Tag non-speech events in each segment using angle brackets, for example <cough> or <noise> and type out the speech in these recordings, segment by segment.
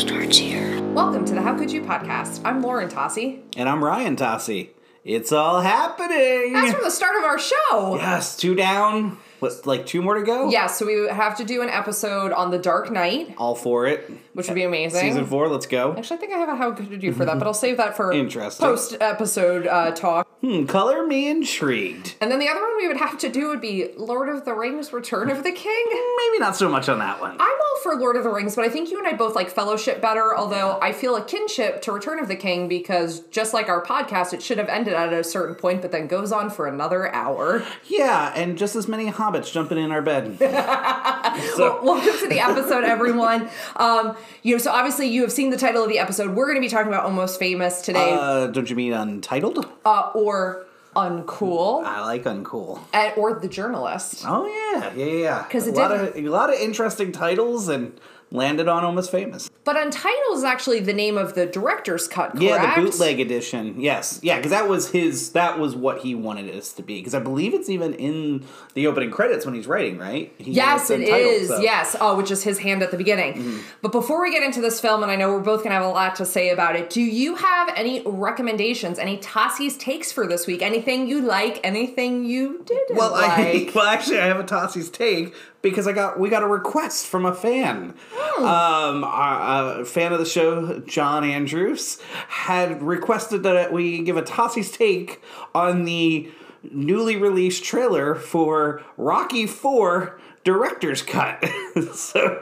starts here. Welcome to the How Could You podcast. I'm Lauren Tossi. And I'm Ryan Tossi. It's all happening. That's from the start of our show. yes, two down. What, like two more to go? Yeah, so we would have to do an episode on The Dark Knight, All for it. which would be amazing. Season four, let's go. Actually, I think I have a How Could You for that, but I'll save that for Interesting. post episode uh, talk. Hmm, color me intrigued. And then the other one we would have to do would be Lord of the Rings Return of the King. Maybe not so much on that one. I'm all for Lord of the Rings, but I think you and I both like Fellowship better, although I feel a kinship to Return of the King because just like our podcast, it should have ended at a certain point, but then goes on for another hour. Yeah, and just as many hobbits jumping in our bed. <laughs> Well, welcome to the episode, everyone. Um, you know, so obviously you have seen the title of the episode. We're going to be talking about Almost Famous today, uh, don't you mean untitled? uh, or Uncool, I like uncool. and, or The Journalist. Oh yeah, yeah, yeah, yeah. 'Cause a lot of a lot of interesting titles and landed on almost famous. But Untitled is actually the name of the director's cut, correct? Yeah, the bootleg edition. Yes, yeah, because that was his. That was what he wanted us to be. Because I believe it's even in the opening credits when he's writing, right? He Yes, it Untitled, is. so- Yes. Oh, which is his hand at the beginning. Mm-hmm. But before we get into this film, and I know we're both going to have a lot to say about it, do you have any recommendations, any Tossi's takes for this week? Anything you like? Anything you didn't Well, <laughs> like? I well actually I have a Tossi's take because I got we got a request from a fan. Hmm. Um, a, a fan of the show, John Andrews, had requested that we give a Tossi's take on the newly released trailer for Rocky Four director's cut. <laughs> so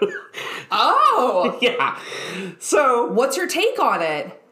oh, <laughs> yeah, so what's your take on it?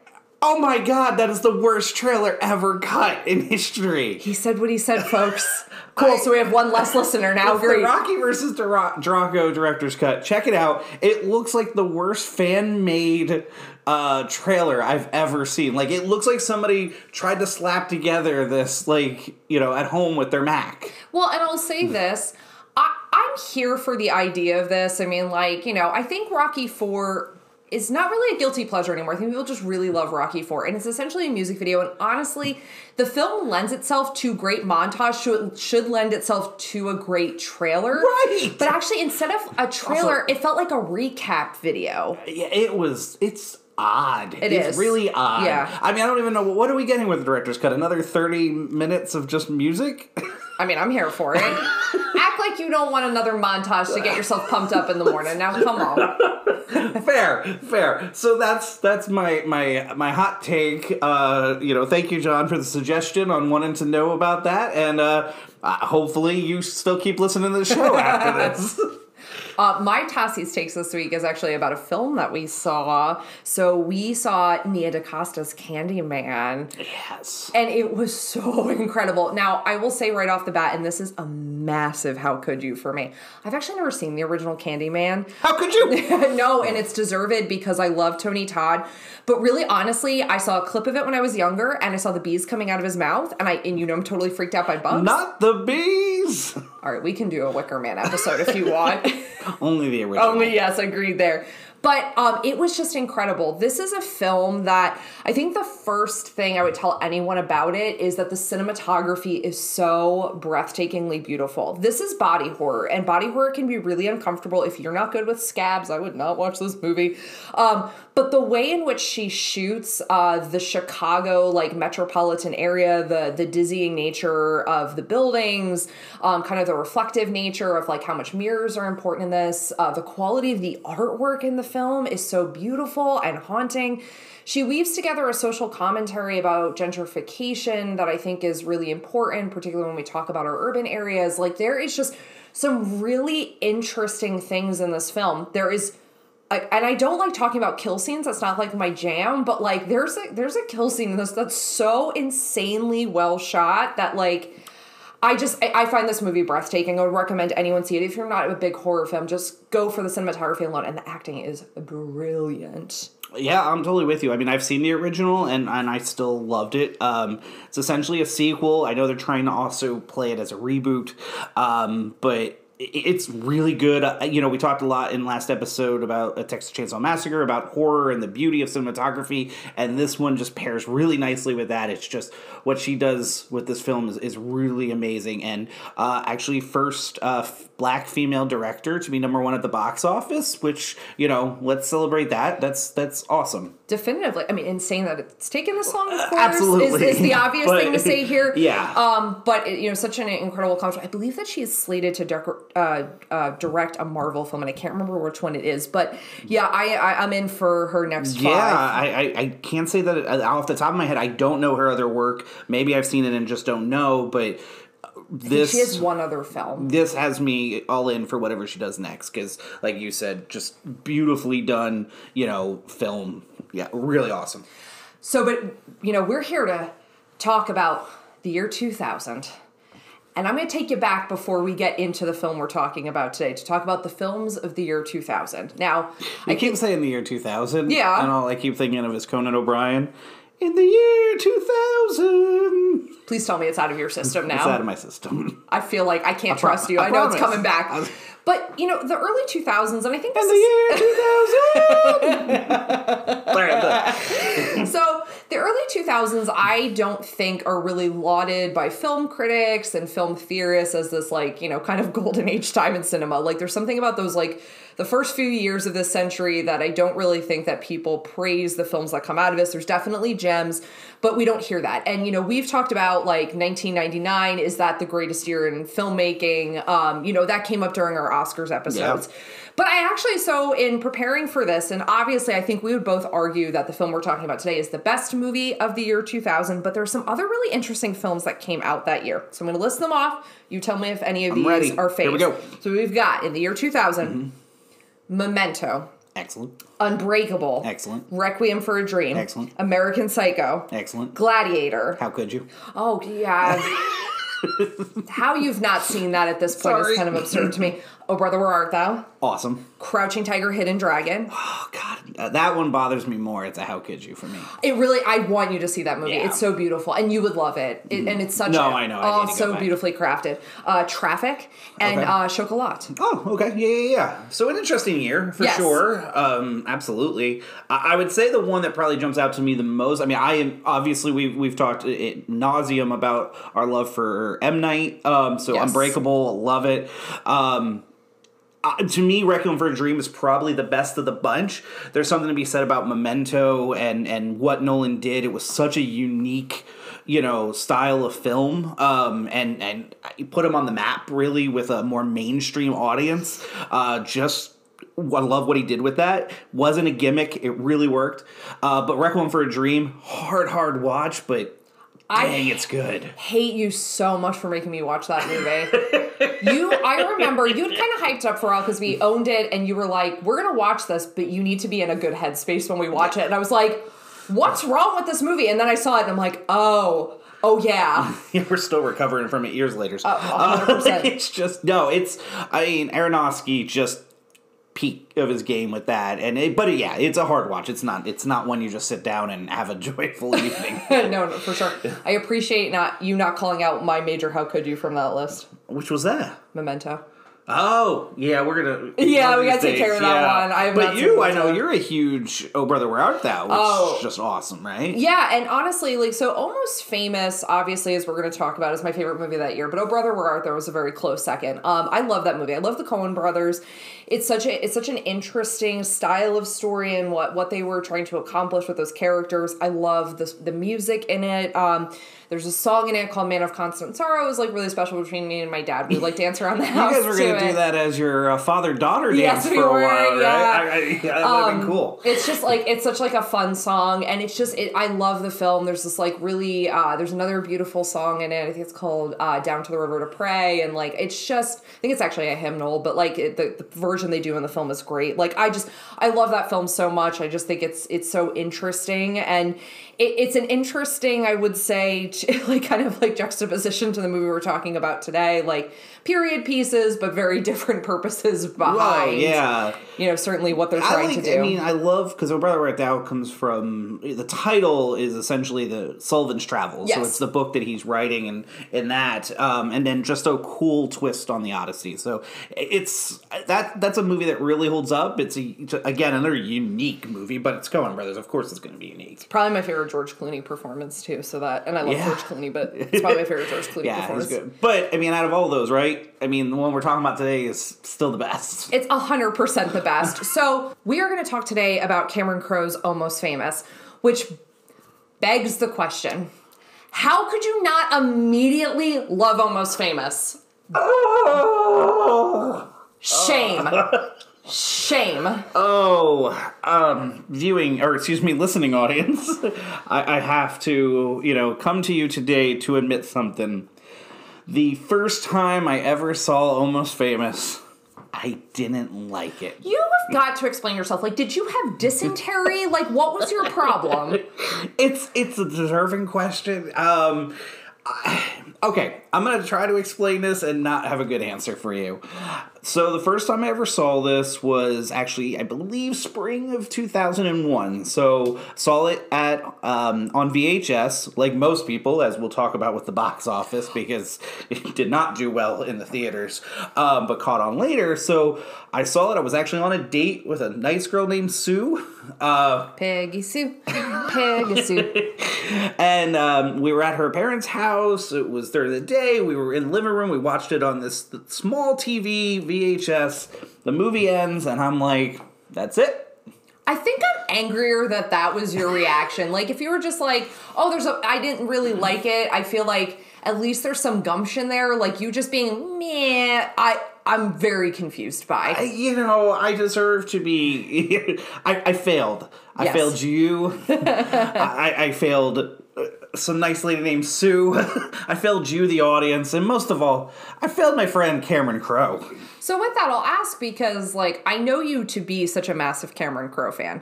Oh my god, that is the worst trailer ever cut in history. He said what he said, folks. <laughs> Cool. so we have one less listener now. Great. Rocky versus Dra- Drago director's cut. Check it out. It looks like the worst fan made uh, trailer I've ever seen. Like it looks like somebody tried to slap together this like you know at home with their Mac. Well, and I'll say this. I, I'm here for the idea of this. I mean, like, you know, I think Rocky Four is not really a guilty pleasure anymore. I think people just really love Rocky Four, and it's essentially a music video. And honestly, the film lends itself to great montage. Should should lend itself to a great trailer, Right. But actually, instead of a trailer, it felt like a recap video. Yeah, it was. It's odd. It it's is. really odd. Yeah. I mean, I don't even know what are we getting with the director's cut. Another thirty minutes of just music. <laughs> I mean, I'm here for it. <laughs> Act like you don't want another montage to get yourself pumped up in the morning. Now, come on. <laughs> fair, fair. So that's that's my my my hot take. Uh, you know, thank you, John, for the suggestion on wanting to know about that, and uh, uh, hopefully you still keep listening to the show after <laughs> this. Uh, my Tossi's takes this week is actually about a film that we saw. So we saw Nia DaCosta's Candyman, yes. and it was so <laughs> incredible. Now, I will say right off the bat, and this is a massive how could you for me. I've actually never seen the original Candyman. How could you? <laughs> no, and it's deserved because I love Tony Todd. But really, honestly, I saw a clip of it when I was younger, and I saw the bees coming out of his mouth, and I, and you know, I'm totally freaked out by bugs. Not the bees. <laughs> All right, we can do a Wicker Man episode if you want. <laughs> Only the original. Only yes, agreed there. But um, it was just incredible. This is a film that I think the first thing I would tell anyone about it is that the cinematography is so breathtakingly beautiful. This is body horror, and body horror can be really uncomfortable. If you're not good with scabs, I would not watch this movie. Um, but the way in which she shoots uh, the Chicago like metropolitan area, the the dizzying nature of the buildings, um, kind of the reflective nature of like how much mirrors are important in this, uh, the quality of the artwork in the film is so beautiful and haunting. She weaves together a social commentary about gentrification that I think is really important, particularly when we talk about our urban areas. Like there is just some really interesting things in this film. There is And I don't like talking about kill scenes. That's not like my jam. But like, there's a there's a kill scene in this that's so insanely well shot that like, I just I, I find this movie breathtaking. I would recommend anyone see it. If you're not a big horror film, just go for the cinematography alone. And the acting is brilliant. Yeah, I'm totally with you. I mean, I've seen the original and, and I still loved it. Um, it's essentially a sequel. I know they're trying to also play it as a reboot, um, but it's really good. You know, we talked a lot in last episode about a Texas Chainsaw Massacre, about horror and the beauty of cinematography, and this one just pairs really nicely with that. It's just what she does with this film is, is really amazing, and uh, actually, first uh, black female director to be number one at the box office. Which you know, let's celebrate that. That's that's awesome. Definitively, I mean, insane that it's taken this long. Of course, absolutely. is, is the <laughs> obvious But- thing to say here. <laughs> Yeah. Um, but it, you know, such an incredible accomplishment. I believe that she is slated to uh, uh, direct a Marvel film, and I can't remember which one it is. But yeah, I, I I'm in for her next. Yeah. I, I, I can't say that uh, off the top of my head. I don't know her other work. Maybe I've seen it and just don't know. But uh, this she has one other film. this has me all in for whatever she does next because like you said just beautifully done you know film yeah really awesome So, but you know, we're here to talk about the year 2000. And I'm going to take you back before we get into the film we're talking about today to talk about the films of the year 2000. Now, i keep saying the year 2000 Yeah. and all i keep thinking of is conan o'brien in the year 2000 please tell me it's out of your system now. it's out of my system I feel like I can't pro- trust you. I I, know it's coming back. I was- But, you know, the early 2000s, and I think in the is, year 2000 <laughs> so the early 2000s i don't think are really lauded by film critics and film theorists as this like you know kind of golden age time in cinema like there's something about those like the first few years of this century that i don't really think that people praise the films that come out of this there's definitely gems but we don't hear that and you know we've talked about like 1999 is that the greatest year in filmmaking um you know that came up during our oscars episodes but I actually, so in preparing for this, and obviously I think we would both argue that the film we're talking about today is the best movie of the year 2000, but there's some other really interesting films that came out that year. So I'm going to list them off. You tell me if any of I'm these ready. are faves. Here we go. Mm-hmm. So we've got in the year 2000, Memento, excellent Unbreakable, Excellent. Requiem for a Dream, Excellent. American Psycho, excellent Gladiator. how could you Oh, yeah. <laughs> How you've not seen that at this point Sorry. is kind of absurd to me. Oh, Brother, Where Art Thou? awesome Crouching Tiger, Hidden Dragon. oh god uh, that one bothers me more it's a how could you for me It really, I want you to see that movie. Yeah. It's so beautiful, and you would love it. It- and it's such No, a, I know. I oh, so beautifully crafted. Uh, Traffic and Okay. uh, Chocolat. Oh, okay. Yeah, yeah, yeah. So an interesting year for Yes. sure. Um, absolutely. I, I would say the one that probably jumps out to me the most. I mean, I am obviously we've we've talked at nauseum about our love for M Night. Um, so Yes. Unbreakable, love it. Um, uh, to me, Requiem for a Dream is probably the best of the bunch. There's something to be said about Memento and and what Nolan did. It was such a unique, you know, style of film, um, and and put him on the map really with a more mainstream audience. Uh, just. I love what he did with that. Wasn't a gimmick. It really worked. Uh, but Requiem for a Dream, hard, hard watch, but I dang, it's good. hate you so much for making me watch that movie. you, I remember you'd kind of hyped up for all because we owned it, and you were like, "We're gonna watch this, but you need to be in a good headspace when we watch it." And I was like, "What's wrong with this movie?" And then I saw it, and I'm like, "Oh, oh yeah." <laughs> We're still recovering from it years later. Oh, a hundred percent. <laughs> it's just no. It's I mean Aronofsky just peak of his game with that, and it, but yeah, it's a hard watch. It's not. It's not one you just sit down and have a <laughs> joyful evening. <laughs> no, no, for sure. I appreciate not you not calling out my major. How could you from that list? Which was that? Memento. Oh yeah, we're gonna. <laughs> Yeah, we gotta take care of that yeah. one. I have but you, I know you're a huge Oh Brother Where Art Thou, which Oh. is just awesome, right? Yeah, and honestly, like so, almost famous. Obviously, as we're going to talk about, is my favorite movie that year. But Oh Brother, Where Art Thou was a very close second. Um, I love that movie. I love the Coen Brothers. It's such a it's such an interesting style of story and what what they were trying to accomplish with those characters. I love the the music in it. Um, there's a song in it called "Man of Constant Sorrow." It was like really special between me and my dad. We like dance around the house. <laughs> You guys were to gonna do it. that as your uh, father daughter dance Yes, for we a were, while, yeah. right? I, I, yeah, that would have been cool. It's just like it's such like a fun song, and it's just it, I love the film. There's this like really uh, there's another beautiful song in it. I think it's called uh, "Down to the River to Pray," and like it's just I think it's actually a hymnal, but like it, the, the version they do in the film is great. Like I just I love that film so much. I just think it's it's so interesting and. It, it's an interesting, I would say, <laughs> like kind of like juxtaposition to the movie we're talking about today, like period pieces, but very <laughs> different purposes behind. Yeah. You know, certainly what they're trying like. to do. I mean, I love because "O Brother Art Thou" comes from the title is essentially the Sullivan's Travels, so it's the book that he's writing, and in that, um, and then just a cool twist on the Odyssey. So it's that that's a movie that really holds up. It's, a, it's again another unique movie, but it's Coen Brothers. Of course, it's going to be unique. probably my favorite George Clooney performance too. So that, and I love Yeah. George Clooney, but <laughs> it's probably my favorite George Clooney performance. Yeah, performance. good. But I mean, out of all those, right? I mean, the one we're talking about today is still the best. It's 100% the best. so, we are going to talk today about Cameron Crowe's Almost Famous, which begs the question how could you not immediately love Almost Famous? Shame. Shame. Oh, um, viewing or excuse me, listening audience, <laughs> I, I have to you know come to you today to admit something. The first time I ever saw Almost Famous, I didn't like it. You have got to explain yourself. Like, did you have dysentery? <laughs> Like, what was your problem? It's it's a deserving question. Um, I- okay, I'm gonna try to explain this and not have a good answer for you. So the first time I ever saw this was actually, I believe, spring of 2001. So saw it at um, on VHS, like most people, as we'll talk about with the box office, because it did not do well in the theaters, um, but caught on later. So I saw it. I was actually on a date with a nice girl named Sue. Uh, Peggy Sue. Peggy Sue. <laughs> and um, we were at her parents' house. It was during the day. We were in the living room. We watched it on this small TV VHS. The movie ends, and I'm like, "That's it." I think I'm angrier that that was your reaction. Like if you were just like, "Oh, there's a I didn't really like it." I feel like at least there's some gumption there. Like you just being meh. I I'm very confused by. I- You know, I deserve to be. <laughs> I, I failed. I Yes. failed you. <laughs> I, I failed uh, some nice lady named Sue. <laughs> I failed you, the audience, and most of all, I failed my friend Cameron Crowe. so with that, I'll ask because like I know you to be such a massive Cameron Crowe fan.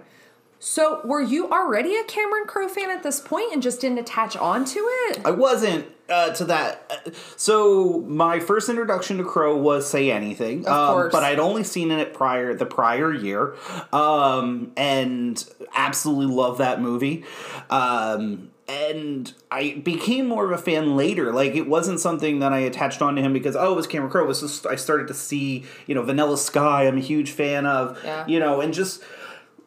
So were you already a Cameron Crowe fan at this point and just didn't attach on to it? I wasn't uh, to that. So my first introduction to Crowe was Say Anything, um, course. but I'd only seen it prior the prior year, um, and absolutely love that movie. Um, and I became more of a fan later. Like it wasn't something that I attached onto him because oh, it was Cameron Crowe. It was just I started to see you know Vanilla Sky. I'm a huge fan of Yeah. you know, and just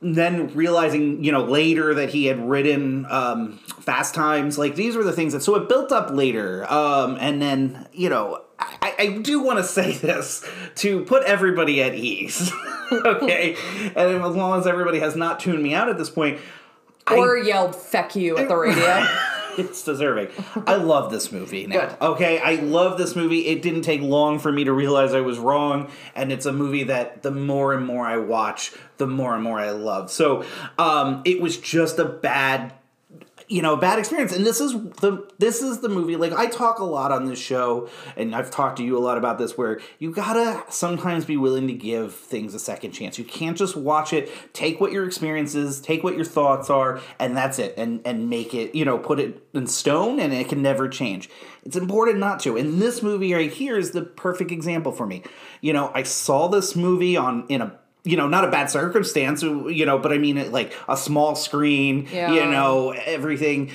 then realizing you know later that he had written um, fast times like these were the things that so it built up later um, and then you know I, I do want to say <laughs> this to put everybody at ease <laughs> okay and as long as everybody has not tuned me out at this point Or yelled "feck you" at the radio? <laughs> it's deserving. <laughs> I love this movie now. Good. Okay, I love this movie. It didn't take long for me to realize I was wrong, and it's a movie that the more and more I watch, the more and more I love. So, um, it was just a bad you know bad experience. And this is the this is the movie like i talk a lot on this show and i've talked to you a lot about this where you gotta sometimes be willing to give things a second chance. You can't just watch it take what your experiences take what your thoughts are and that's it and and make it you know put it in stone and it can never change. It's important not to. And this movie right here is the perfect example for me. You know i saw this movie on in a you know, not a bad circumstance, you know, but I mean, it, like a small screen, Yeah. you know, everything.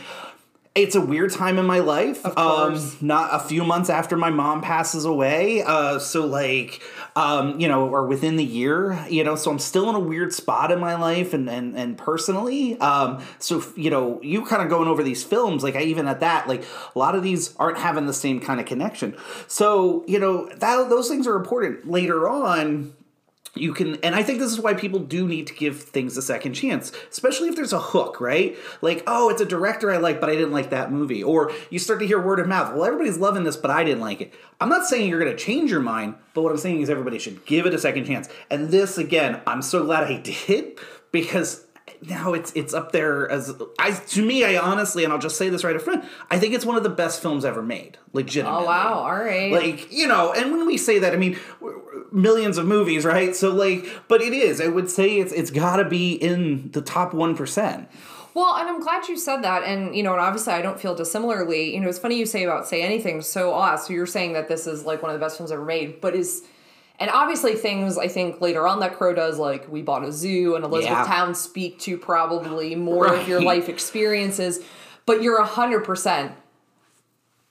It's a weird time in my life. Um, not a few months after my mom passes away. Uh, so like, um, you know, or within the year, you know, so I'm still in a weird spot in my life and and and personally. Um, so you know, you kind of going over these films, like I even at that, like a lot of these aren't having the same kind of connection. So you know, that those things are important later on you can and i think this is why people do need to give things a second chance especially if there's a hook right? Like oh it's a director i like but i didn't like that movie. Or you start to hear word of mouth well everybody's loving this but i didn't like it. I'm not saying you're going to change your mind but what i'm saying is everybody should give it a second chance. And this again i'm so glad i <laughs> did because now it's it's up there as I to me I honestly and I'll just say this right up front I think it's one of the best films ever made legitimately Oh wow! All right. like you know and when we say that i mean millions of movies right so like but it is i would say it's it's got to be in the top 1% Well, and I'm glad you said that. And, you know, and obviously I don't feel dissimilarly. You know, it's funny you say about Say Anything so odd. So you're saying that this is like one of the best films ever made, but is. And obviously, things I think later on that Crowe does, like We Bought a Zoo and Elizabeth Yeah. Town, speak to probably more of your life experiences. But you're 100%,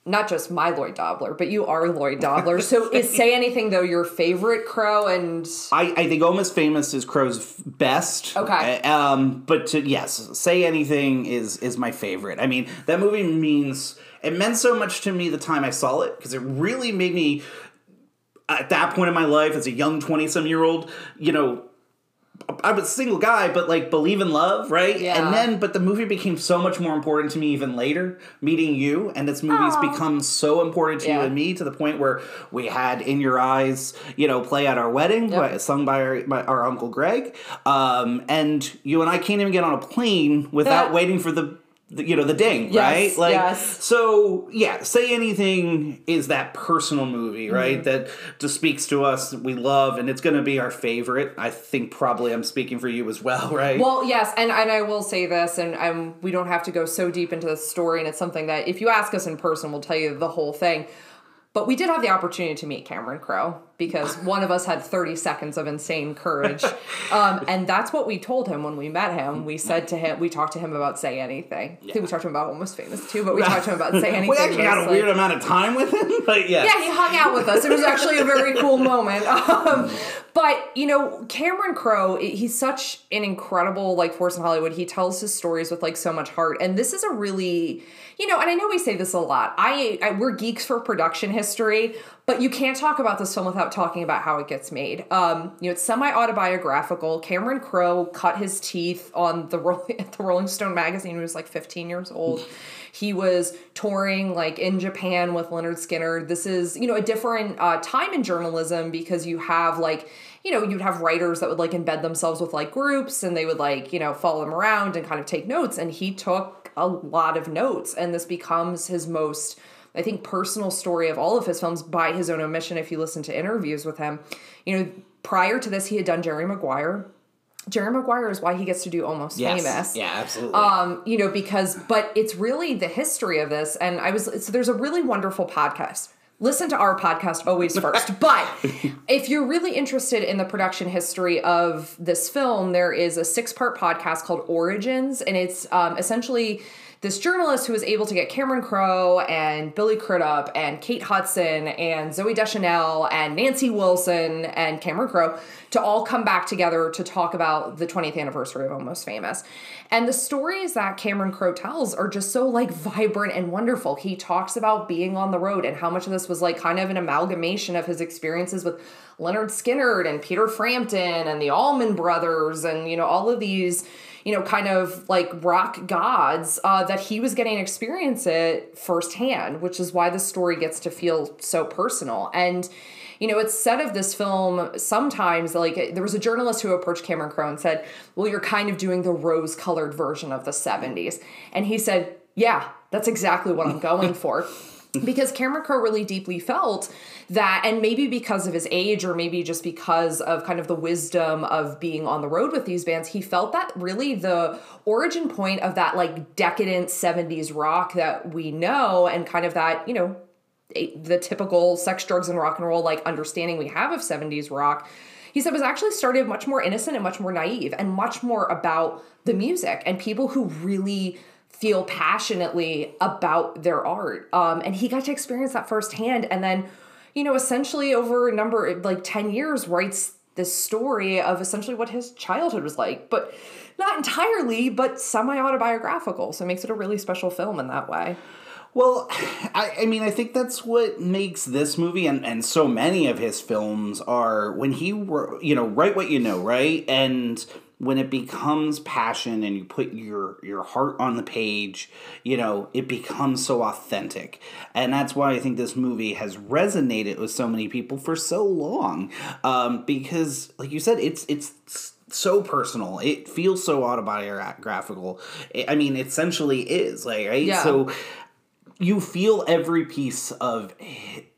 not just my Lloyd Dobler, but you are Lloyd Dobler. so <laughs> is Say Anything, though, your favorite Crowe? And I, I think Almost Famous is Crowe's best. Okay. Uh, Um, but to, yes, Say Anything is is my favorite. I mean, that movie means it meant so much to me the time I saw it because it really made me at that point in my life as a young 20 some year old, you know, I was a single guy, but like believe in love, right? Yeah. And then, but the movie became so much more important to me even later, meeting you, and this movie's Aw. become so important to you and me to the point where we had "In Your Eyes," you know, play at our wedding, Yep. by- sung by our, by our uncle Greg, um, and you and I can't even get on a plane without Yeah. <laughs> waiting for the. The you know the ding, Yes, right? Like yes. so, yeah. Say anything is that personal movie, right? Mm-hmm. That just speaks to us. that We love, and it's going to be our favorite. I think probably I'm speaking for you as well, <laughs> right? Well, yes, and, and I will say this, and um, we don't have to go so deep into the story, and it's something that if you ask us in person, we'll tell you the whole thing. But we did have the opportunity to meet Cameron Crowe because <laughs> one of us had 30 seconds of insane courage. Um, and that's what we told him when we met him. We said to him, we talked to him about Say Anything. I think we talked to him about Almost Famous too, but we talked to him about Say Anything. <laughs> we actually got a mostly. weird amount of time with him, <laughs> but yes. Yeah, he hung out with us. It was actually a very cool moment. Um, but you know, Cameron Crowe, he's such an incredible like force in Hollywood. He tells his stories with like so much heart, and this is a really, you know, and I know we say this a lot. I, I we're geeks for production history, but you can't talk about this film without talking about how it gets made. Um, you know, it's semi autobiographical. Cameron Crowe cut his teeth on the Rolling, <laughs> the Rolling Stone magazine. He was like 15 years old. He was touring like in Japan with Lynyrd Skynyrd. This is, you know, a different uh, time in journalism because you have like, you know, you'd have writers that would like embed themselves with like groups and they would like, you know, follow them around and kind of take notes. And he took a lot of notes. And this becomes his most, I think, personal story of all of his films by his own omission if you listen to interviews with him. You know, prior to this, he had done Jerry Maguire. Jerry Maguire is why he gets to do Almost Yes. Famous Yeah, absolutely. um, you know, because but it's really the history of this, and I was so there's a really wonderful podcast. Listen to our podcast always first. <laughs> but if you're really interested in the production history of this film, there is a six part podcast called Origins, and it's um, essentially this journalist who was able to get Cameron Crowe and Billy Crudup and Kate Hudson and Zooey Deschanel and Nancy Wilson and Cameron Crowe to all come back together to talk about the 20th anniversary of Almost Famous. And the stories that Cameron Crowe tells are just so like vibrant and wonderful. He talks about being on the road and how much of this was like kind of an amalgamation of his experiences with Lynyrd Skynyrd and Peter Frampton and the Allman Brothers and you know all of these you know, kind of like rock gods, uh, that he was getting to experience it firsthand, which is why the story gets to feel so personal. And, you know, it's said of this film sometimes, like, there was a journalist who approached Cameron Crowe and said, Well, you're kind of doing the rose colored version of the 70s. And he said, Yeah, that's exactly what I'm going for. <laughs> <laughs> because Cameron Crowe really deeply felt that, and maybe because of his age, or maybe just because of kind of the wisdom of being on the road with these bands, he felt that really the origin point of that like decadent 70s rock that we know, and kind of that, you know, the typical sex, drugs, and rock and roll like understanding we have of 70s rock. He said was actually started much more innocent and much more naive and much more about the music and people who really feel passionately about their art. Um, and he got to experience that firsthand. And then, you know, essentially over a number, like 10 years, writes this story of essentially what his childhood was like, but not entirely, but semi autobiographical. So it makes it a really special film in that way. Well, <sighs> I, I mean, I think that's what makes this movie and, and so many of his films are when he, wr- you know, write what you know, right? And when it becomes passion and you put your your heart on the page, you know, it becomes so authentic. And that's why I think this movie has resonated with so many people for so long. Um, because like you said, it's it's so personal. It feels so autobiographical. I mean, it essentially is like right. Yeah. So you feel every piece of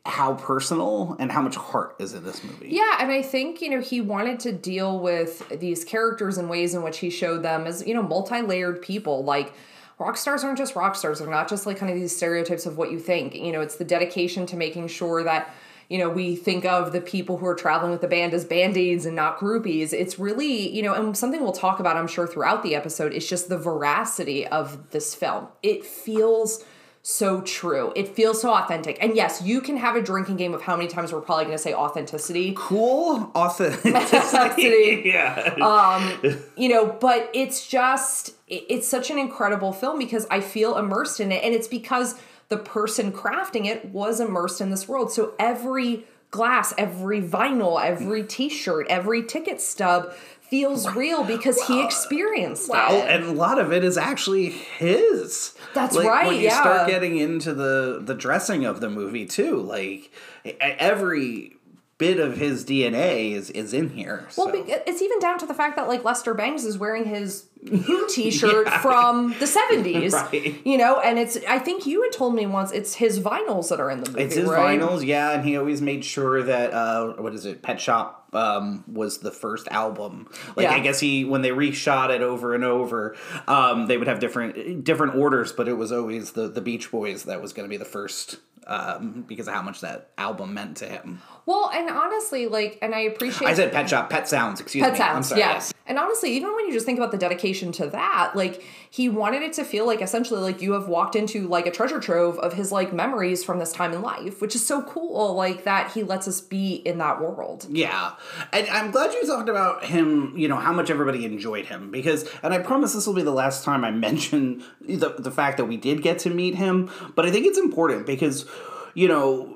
how personal and how much heart is in this movie. Yeah, and I think, you know, he wanted to deal with these characters in ways in which he showed them as, you know, multi-layered people. Like rock stars aren't just rock stars. They're not just like kind of these stereotypes of what you think. You know, it's the dedication to making sure that you know, we think of the people who are traveling with the band as band aids and not groupies. It's really, you know, and something we'll talk about, I'm sure, throughout the episode is just the veracity of this film. It feels so true. It feels so authentic. And yes, you can have a drinking game of how many times we're probably going to say authenticity. Cool authenticity. <laughs> yeah. Um, you know, but it's just it's such an incredible film because I feel immersed in it and it's because the person crafting it was immersed in this world. So every glass, every vinyl, every t-shirt, every ticket stub feels real because he experienced wow. it. And a lot of it is actually his. That's like, right. When you yeah. start getting into the the dressing of the movie too, like every bit of his DNA is is in here. Well, so. it's even down to the fact that like Lester Bangs is wearing his <laughs> Who T-shirt yeah. from the seventies, <laughs> right. you know, and it's. I think you had told me once it's his vinyls that are in the movie. It's his right? vinyls, yeah, and he always made sure that uh, what is it, Pet Shop um, was the first album. Like yeah. I guess he when they reshot it over and over, um, they would have different different orders, but it was always the the Beach Boys that was going to be the first um, because of how much that album meant to him. Well, and honestly, like, and I appreciate. I said Pet Shop, Pet Sounds. Excuse Pet me. Pet Sounds. Sorry, yes. And honestly, even when you just think about the dedication to that, like, he wanted it to feel like essentially like you have walked into like a treasure trove of his like memories from this time in life, which is so cool. Like that he lets us be in that world. Yeah, and I'm glad you talked about him. You know how much everybody enjoyed him because, and I promise this will be the last time I <laughs> mention the the fact that we did get to meet him. But I think it's important because you know,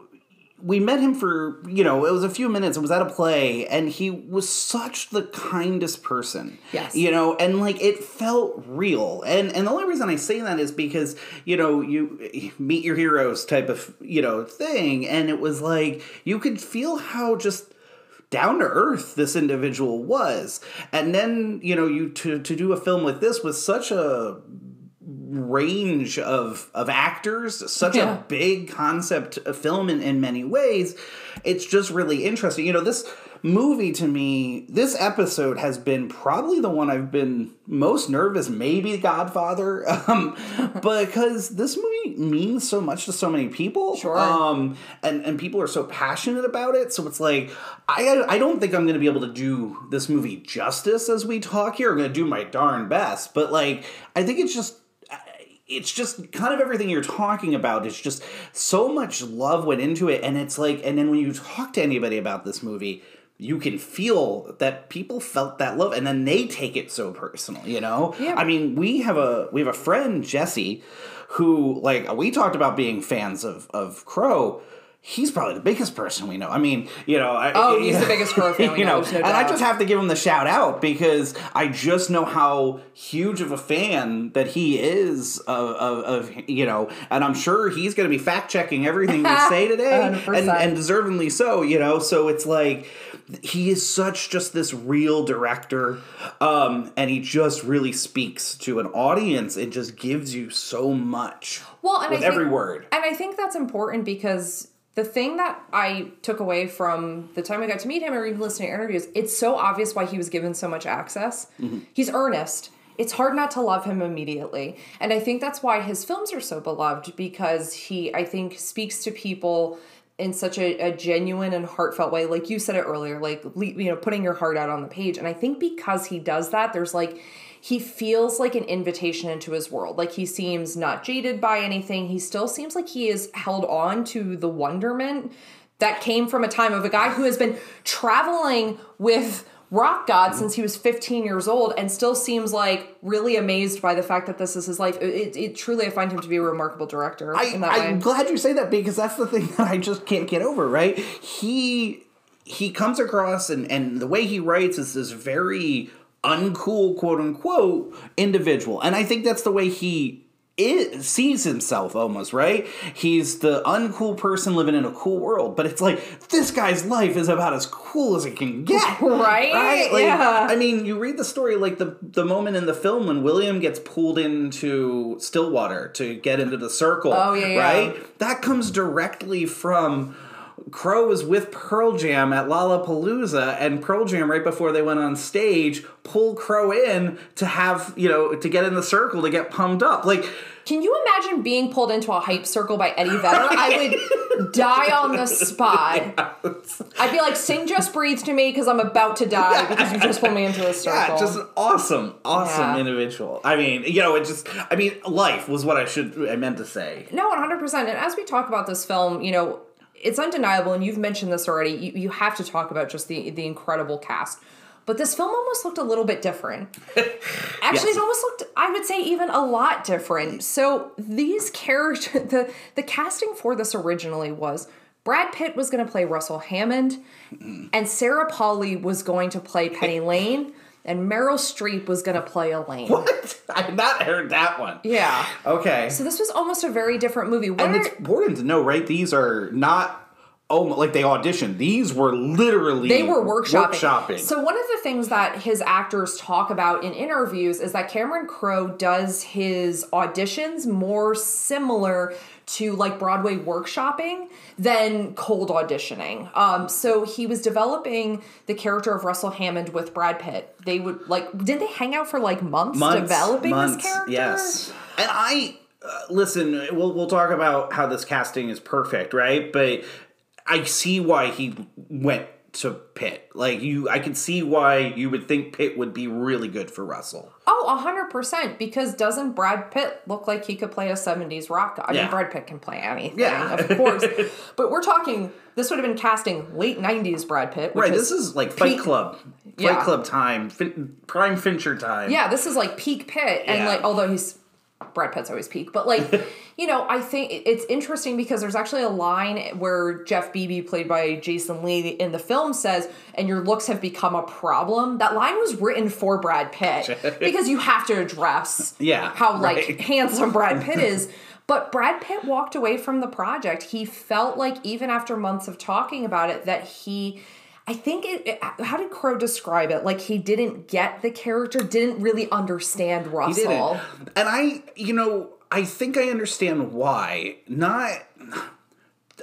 we met him for, you know, it was a few minutes. It was at a play, and he was such the kindest person. Yes. You know, and like it felt real. And and the only reason I say that is because, you know, you meet your heroes type of, you know, thing. And it was like you could feel how just down to earth this individual was. And then, you know, you to to do a film like this with such a range of of actors, such yeah. a big concept film in, in many ways. It's just really interesting. You know, this movie to me, this episode has been probably the one I've been most nervous, maybe Godfather, <laughs> um, because this movie means so much to so many people. Sure. Um, and, and people are so passionate about it. So it's like, I, I don't think I'm going to be able to do this movie justice as we talk here. I'm going to do my darn best. But like, I think it's just it's just kind of everything you're talking about. It's just so much love went into it, and it's like, and then when you talk to anybody about this movie, you can feel that people felt that love, and then they take it so personal. You know, yeah. I mean, we have a we have a friend Jesse, who like we talked about being fans of of Crowe he's probably the biggest person we know. I mean, you know, I, oh, <laughs> he's the biggest fan <laughs> we you know, know no and I just have to give him the shout out because I just know how huge of a fan that he is of, of, of you know, and I'm sure he's going to be fact checking everything we say <laughs> today, and, and deservingly so. You know, so it's like he is such just this real director um, and he just really speaks to an audience it just gives you so much well and with I every word and i think that's important because the thing that I took away from the time I got to meet him or even listening to interviews, it's so obvious why he was given so much access. Mm-hmm. He's earnest. It's hard not to love him immediately. And I think that's why his films are so beloved because he, I think, speaks to people in such a, a genuine and heartfelt way. Like you said it earlier, like, you know, putting your heart out on the page. And I think because he does that, there's like, he feels like an invitation into his world. Like he seems not jaded by anything. He still seems like he is held on to the wonderment that came from a time of a guy who has been traveling with rock god since he was 15 years old and still seems like really amazed by the fact that this is his life it, it truly i find him to be a remarkable director I, i'm glad you say that because that's the thing <laughs> that i just can't get over right he he comes across and and the way he writes is this very uncool quote unquote individual and i think that's the way he it sees himself almost right he's the uncool person living in a cool world but it's like this guy's life is about as cool as it can get <laughs> Right? like Yeah. i mean you read the story like the the moment in the film when william gets pulled into stillwater to get into the circle Oh, yeah, yeah. right that comes directly from Crowe was with Pearl Jam at Lollapalooza, and Pearl Jam, right before they went on stage, pulled Crowe in to have, you know, to get in the circle to get pumped up. Like, Can you imagine being pulled into a hype circle by Eddie Vedder? I <laughs> would die on the spot. I'd be like, sing Just Breathe to me because I'm about to die because you just pulled me into a circle. <laughs> yeah, just an awesome, awesome Yeah. individual. I mean, you know, it just, I mean, life was what I should, I meant to say. No, 100%. And as we talk about this film, you know, it's undeniable, and you've mentioned this already, you, you have to talk about just the, the incredible cast. But this film almost looked a little bit different. <laughs> Actually, Yes. it almost looked, I would say, even a lot different. So these characters, <laughs> the, the casting for this originally was Brad Pitt was going to play Russell Hammond, and Sarah Polley was going to play Penny <laughs> Lane, and Meryl Streep was going to play Elaine. <laughs> What? I had not heard that one. Yeah. Okay. So this was almost a very different movie. And it's important to know, right? These are not, oh, like they auditioned. These were literally They were workshopping. workshopping. So one of the things that his actors talk about in interviews is that Cameron Crowe does his auditions more similar to like Broadway workshopping than cold auditioning. Um, so he was developing the character of Russell Hammond with Brad Pitt. They would like did they hang out for like months, months, developing months, this character? Yes, and I uh, listen. We'll we'll talk about how this casting is perfect, right? But I see why he went to Pitt. Like you, I can see why you would think Pitt would be really good for Russell. Oh, 100% Because doesn't Brad Pitt look like he could play a seventies rock? I Yeah. mean, Brad Pitt can play anything, Yeah. of course. <laughs> but we're talking. This would have been casting late nineties Brad Pitt. Which Right. This is like Fight peak- Club, Fight Yeah. Club time, fin- prime Fincher time. yeah. This is like peak Pitt, and Yeah. like although he's Brad Pitt's always peak, but like <laughs> you know, I think it's interesting because there's actually a line where Jeff Bebe, played by Jason Lee in the film, says, "And your looks have become a problem." That line was written for Brad Pitt <laughs> because you have to address Yeah, how like right. <laughs> handsome Brad Pitt is. But Brad Pitt walked away from the project. He felt like even after months of talking about it that he I think it, it- how did Crowe describe it? Like he didn't get the character, didn't really understand Russell. And I, you know, I think I understand why. Not.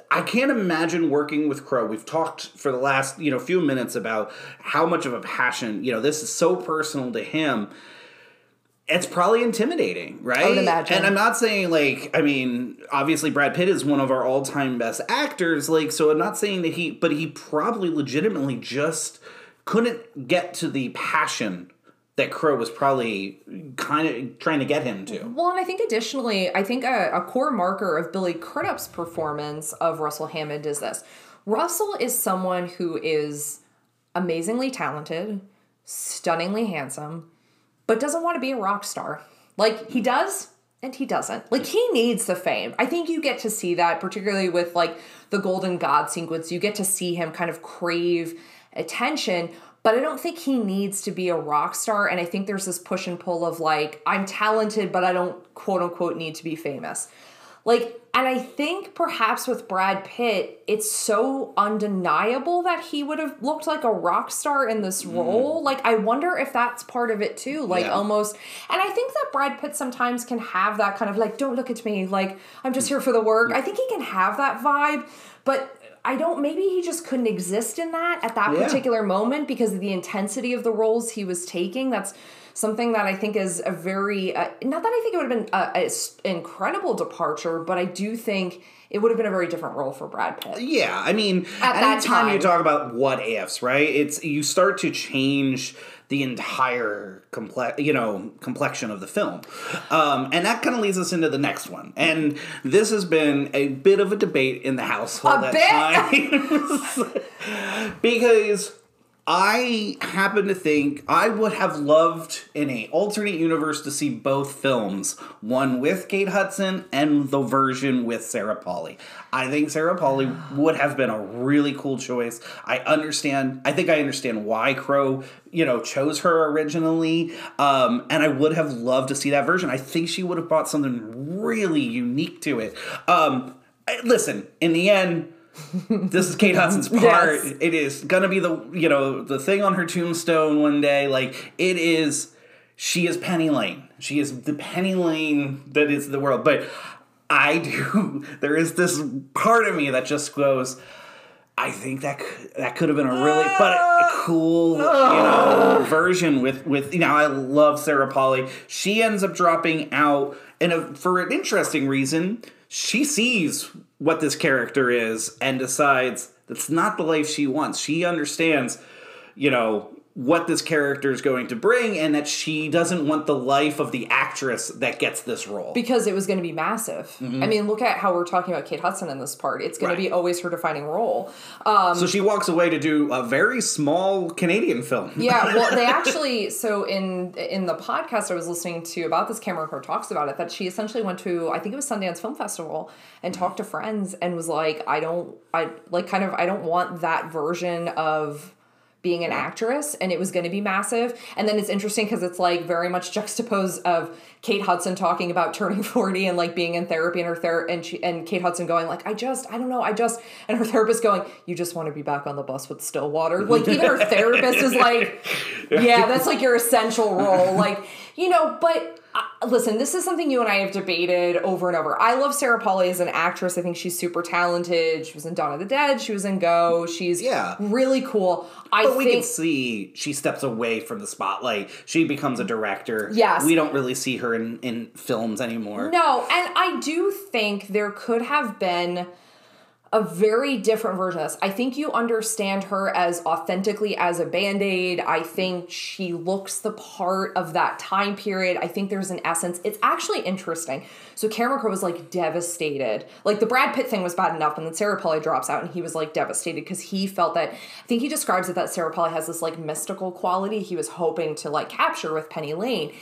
I can't imagine working with Crowe. We've talked for the last, you know, few minutes about how much of a passion, you know, this is so personal to him. It's probably intimidating, right? I would imagine. And I'm not saying like, I mean, obviously Brad Pitt is one of our all-time best actors, like, so I'm not saying that he, but he probably legitimately just couldn't get to the passion that Crowe was probably kind of trying to get him to. Well, and I think additionally, I think a, a core marker of Billy Crudup's performance of Russell Hammond is this. Russell is someone who is amazingly talented, stunningly handsome, but doesn't want to be a rock star. Like he does and he doesn't. Like he needs the fame. I think you get to see that particularly with like the Golden God sequence. You get to see him kind of crave attention, but I don't think he needs to be a rock star and I think there's this push and pull of like I'm talented but I don't quote unquote need to be famous. Like, and I think perhaps with Brad Pitt, it's so undeniable that he would have looked like a rock star in this mm. role. Like, I wonder if that's part of it too. Like, Yeah. almost. And I think that Brad Pitt sometimes can have that kind of like, don't look at me, like, I'm just here for the work. I think he can have that vibe, but. I don't. Maybe he just couldn't exist in that at that Yeah. particular moment because of the intensity of the roles he was taking. That's something that I think is a very uh, not that I think it would have been a, a s- incredible departure, but I do think it would have been a very different role for Brad Pitt. Yeah, I mean, At that time, you talk about what ifs, right? It's you start to change the entire complex, you know, complexion of the film, um, and that kind of leads us into the next one. And this has been a bit of a debate in the household A at bit? times <laughs> because I happen to think I would have loved in a alternate universe to see both films, one with Kate Hudson and the version with Sarah Polley. I think Sarah Polley would have been a really cool choice. I understand. I think I understand why Crowe, you know, chose her originally, um, and I would have loved to see that version. I think she would have brought something really unique to it. Um, listen, in the end <laughs> this is Kate Hudson's part. Yes. It is gonna be the you know the thing on her tombstone one day. Like it is, she is Penny Lane. She is the Penny Lane that is the world. But I do. <laughs> There is this part of me that just goes. I think that that could have been a really but a ah. cool you know ah. version with with you know I love Sarah Polley. She ends up dropping out and a, for an interesting reason. She sees what this character is and decides that's not the life she wants. She understands, you know, what this character is going to bring and that she doesn't want the life of the actress that gets this role. because it was going to be massive. I mean, look at how we're talking about Kate Hudson in this part. It's going Right. to be always her defining role. Um, so she walks away to do a very small Canadian film. yeah, well, they <laughs> actually so in in the podcast I was listening to about this, Cameron Crowe talks about it that she essentially went to I think it was Sundance Film Festival and talked to friends and was like, I don't, I like kind of I don't want that version of being an actress and it was going to be massive. And then it's interesting because it's like very much juxtaposed of kate hudson talking about turning <laughs> 40 and like being in therapy and her ther- and she and kate hudson going like i just i don't know i just and her therapist going you just want to be back on the bus with stillwater like even her therapist is like <laughs> yeah that's like your essential role. Like you know but listen this is something you and i have debated over and over i love sarah Polley as an actress i think she's super talented she was in dawn of the dead she was in go she's Yeah. really cool i But we think can see she steps away from the spotlight. She becomes a director. Yes. We don't really see her in, in films anymore. No, and I do think there could have been a very different version of this. I think you understand her as authentically as a band aid. I think she looks the part of that time period. I think there's an essence. It's actually interesting. So Cameron Crowe was like devastated. Like the Brad Pitt thing was bad enough, and then Sarah Polley drops out, and he was like devastated because he felt that. I think he describes it that Sarah Polley has this like mystical quality he was hoping to like capture with Penny Lane,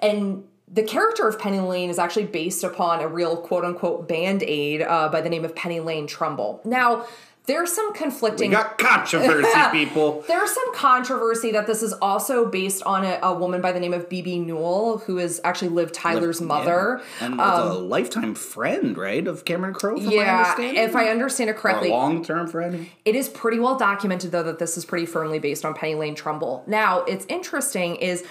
and the character of Penny Lane is actually based upon a real quote unquote band aid uh, by the name of Penny Lane Trumbull. Now, there's some We conflicting. got controversy, <laughs> people. There's some controversy that this is also based on a, a woman by the name of Bebe Buell, who is actually Liv Tyler's mother. Yeah. And was a lifetime friend, right, of Cameron Crowe, Um, Yeah, if I understand it correctly, long term friend. It is pretty well documented though that this is pretty firmly based on Penny Lane Trumbull. Now, it's interesting is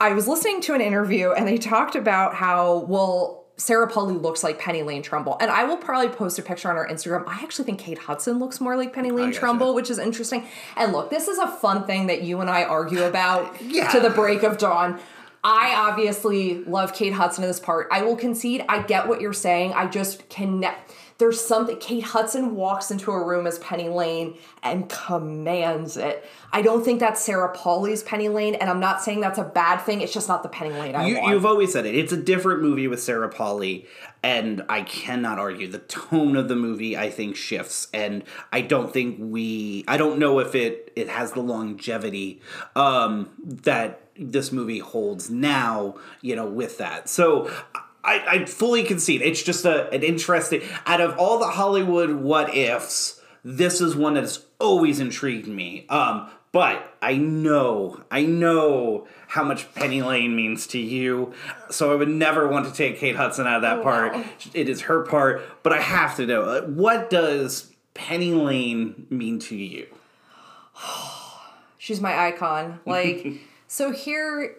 I was listening to an interview and they talked about how well Sarah Polley looks like Penny Lane Trumbull. And I will probably post a picture on our Instagram. I actually think Kate Hudson looks more like Penny Lane. Trumbull, which is interesting. And look, this is a fun thing that you and I argue about <laughs> Yeah. to the break of dawn. I obviously love Kate Hudson in this part. I will concede, I get what you're saying. I just connect. There's something. Kate Hudson walks into a room as Penny Lane and commands it. I don't think that's Sarah Polley's Penny Lane, and I'm not saying that's a bad thing. It's just not the Penny Lane I You, want. you've always said it. It's a different movie with Sarah Polley, and I cannot argue. The tone of the movie, I think, shifts, and I don't think we. I don't know if it it has the longevity um, that this movie holds now. You know, with that, so. I, I fully concede. It's just a, an interesting. Out of all the Hollywood what ifs, this is one that has always intrigued me. Um, but I know, I know how much Penny Lane means to you, so I would never want to take Kate Hudson out of that part. wow. It is her part, but I have to know what does Penny Lane mean to you? She's my icon. Like, <laughs> so here,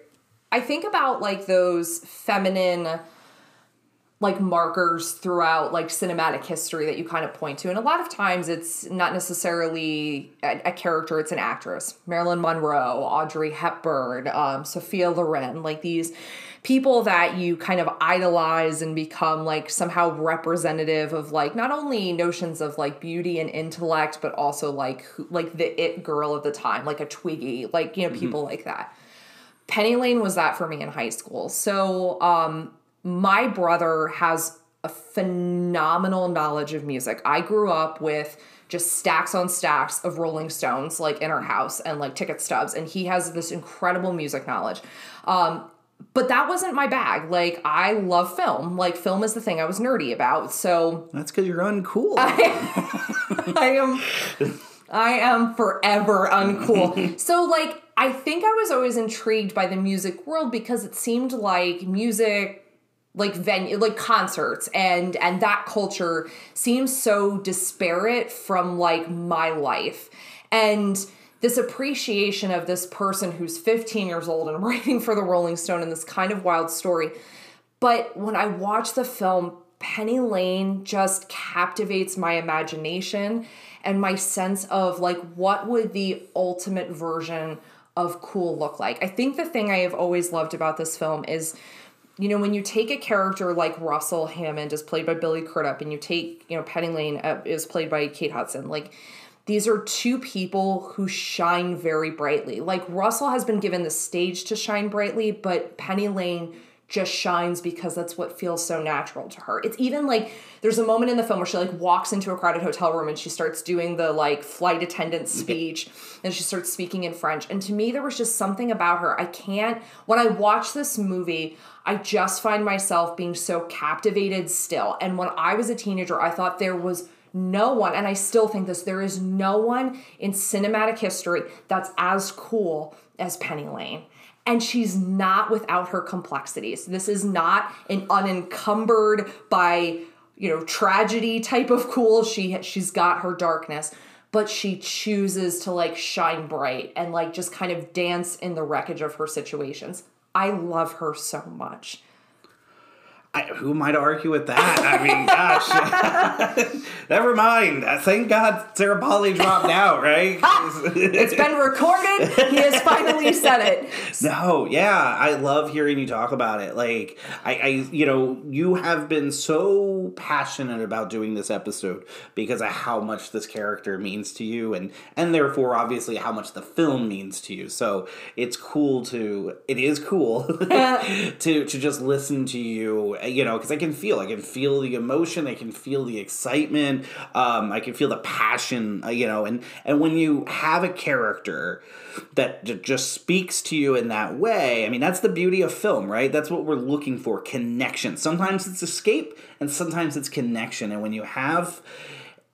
I think about like those feminine like markers throughout like cinematic history that you kind of point to and a lot of times it's not necessarily a, a character it's an actress. Marilyn monroe audrey hepburn um, sophia loren like these people that you kind of idolize and become like somehow representative of like not only notions of like beauty and intellect but also like like the it girl of the time like a twiggy like you know people like that. Penny Lane was that for me in high school. So, um, my brother has a phenomenal knowledge of music. I grew up with just stacks on stacks of Rolling Stones like in our house and like ticket stubs, and he has this incredible music knowledge. Um, but that wasn't my bag. Like I love film. Like film is the thing I was nerdy about. So That's because you're uncool. <laughs> I am I am forever uncool. <laughs> so like I think I was always intrigued by the music world because it seemed like music like venue like concerts and and that culture seems so disparate from like my life. And this appreciation of this person who's 15 years old and <laughs> writing for the Rolling Stone in this kind of wild story. But when I watch the film, Penny Lane just captivates my imagination and my sense of like what would the ultimate version of cool look like. I think the thing I have always loved about this film is you know when you take a character like Russell Hammond is played by Billy Crudup and you take you know Penny Lane uh, is played by Kate Hudson like these are two people who shine very brightly. Like Russell has been given the stage to shine brightly, but Penny Lane just shines because that's what feels so natural to her. It's even like there's a moment in the film where she like walks into a crowded hotel room and she starts doing the like flight attendant speech and she starts speaking in French. And to me there was just something about her. I can't when I watch this movie, I just find myself being so captivated still. And when I was a teenager, I thought there was no one, and I still think this, there is no one in cinematic history that's as cool as Penny Lane. And she's not without her complexities. This is not an unencumbered by, you know, tragedy type of cool. She she's got her darkness, but she chooses to like shine bright and like just kind of dance in the wreckage of her situations. I love her so much. I, who might argue with that? I mean, gosh, <laughs> never mind. Uh, thank God Sarah Polley dropped out, <laughs> right? it's been recorded. He has finally said it. <laughs> No, yeah, I love hearing you talk about it. Like, I, I, you know, you have been so passionate about doing this episode because of how much this character means to you, and and therefore, obviously, how much the film means to you. So it's cool to, it is cool to to just listen to you you know, because I can feel, I can feel the emotion, I can feel the excitement, um, I can feel the passion, uh, you know, and and when you have a character that just speaks to you in that way, I mean, that's the beauty of film, right? That's what we're looking for, connection. Sometimes it's escape, and sometimes it's connection, and when you have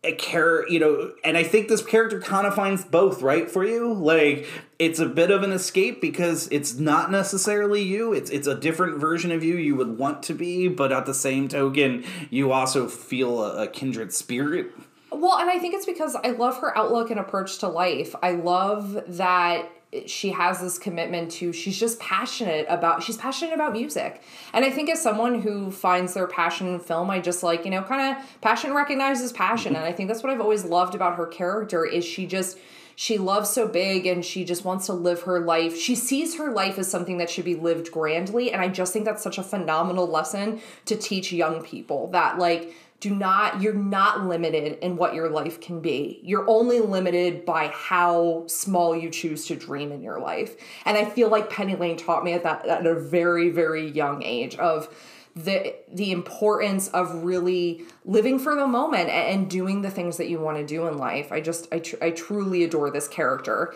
a character, you know, and I think this character kind of finds both, right, for you. Like it's a bit of an escape because it's not necessarily you. It's it's a different version of you you would want to be, but at the same token, you also feel a, a kindred spirit. Well, and I think it's because I love her outlook and approach to life. I love that she has this commitment to she's just passionate about she's passionate about music. And i think as someone who finds their passion in film i just like you know kind of passion recognizes passion. Mm-hmm. And i think that's what i've always loved about her character is she just she loves so big and she just wants to live her life. She sees her life as something that should be lived grandly. And i just think that's such a phenomenal lesson to teach young people that like do not you're not limited in what your life can be. You're only limited by how small you choose to dream in your life. And i feel like penny lane taught me at that at a very very young age of the the importance of really living for the moment and, doing the things that you want to do in life. I just i, tr- I truly adore this character.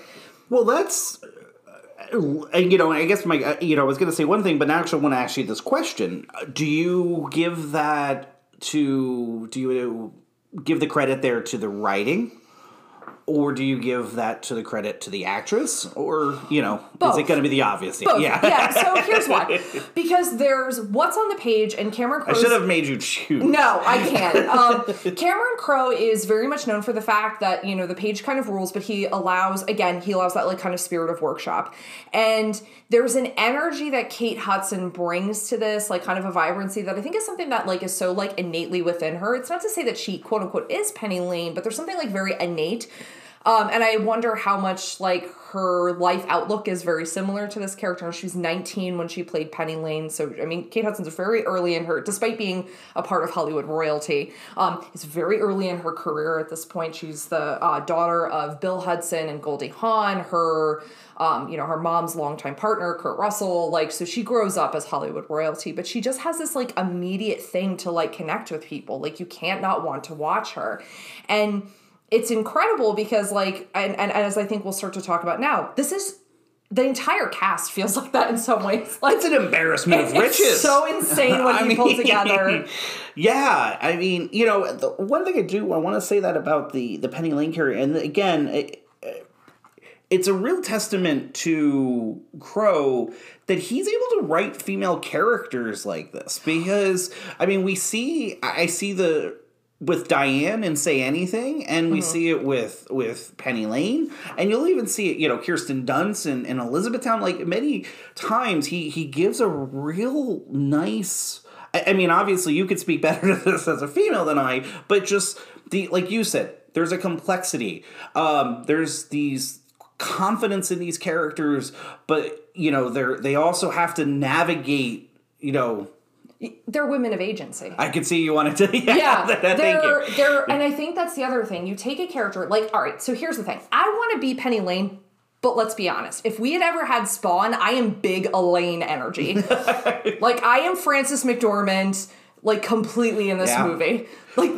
Well that's uh, you know, I guess my, uh, you know, I was going to say one thing, but now I actually want to ask you this question. Do you give that to do you give the credit there to the writing or do you give that to the credit to the actress? Or you know Both. is it going to be the obvious Both. yeah. Yeah so <laughs> here's why. Because there's what's on the page and cameron crowe i should have made you choose. No i can't. <laughs> Um, cameron crowe is very much known for the fact that you know the page kind of rules but he allows again he allows that like kind of spirit of workshop. And there's an energy that kate hudson brings to this like kind of a vibrancy that i think is something that like is so like innately within her. It's not to say that she quote unquote is penny lane but there's something like very innate um, and I wonder how much like her life outlook is very similar to this character. She was 19 when she played Penny Lane. So, I mean, Kate Hudson's very early in her, despite being a part of Hollywood royalty, um, is very early in her career at this point. She's the uh, daughter of Bill Hudson and Goldie Hawn. Her, um, you know, her mom's longtime partner, Kurt Russell. Like, so she grows up as Hollywood royalty, but she just has this like immediate thing to like connect with people. Like, you can't not want to watch her. And it's incredible because like and, and as I think we'll start to talk about now, this is the entire cast feels like that in some ways. <laughs> Like It's an embarrassment of riches. it's so insane what <laughs> I he pulled together. <laughs> Yeah, I mean, you know, the one thing I do, I want to say that about the the Penny Lane character, and again, it, it's a real testament to Crowe that he's able to write female characters like this because I mean, we see, I see the with Diane and Say Anything, and we see it with with Penny Lane, and you'll even see it, you know, Kirsten Dunst and, and Elizabethtown. Like many times, he he gives a real nice. I, I mean, obviously, you could speak <laughs> better to this as a female than I, but just the like you said, there's a complexity. Um, there's these confidence in these characters, but you know, they're they also have to navigate. You know, They're women of agency. I could see you wanted to. <laughs> Yeah, yeah, <laughs> thank they're, you. they're, and I think that's the other thing. You take a character like, all right. So here's the thing. I want to be Penny Lane, but let's be honest. If we had ever had Spawn, I am big Elaine energy. <laughs> like I am Frances McDormand, like completely in this Yeah. movie. Like,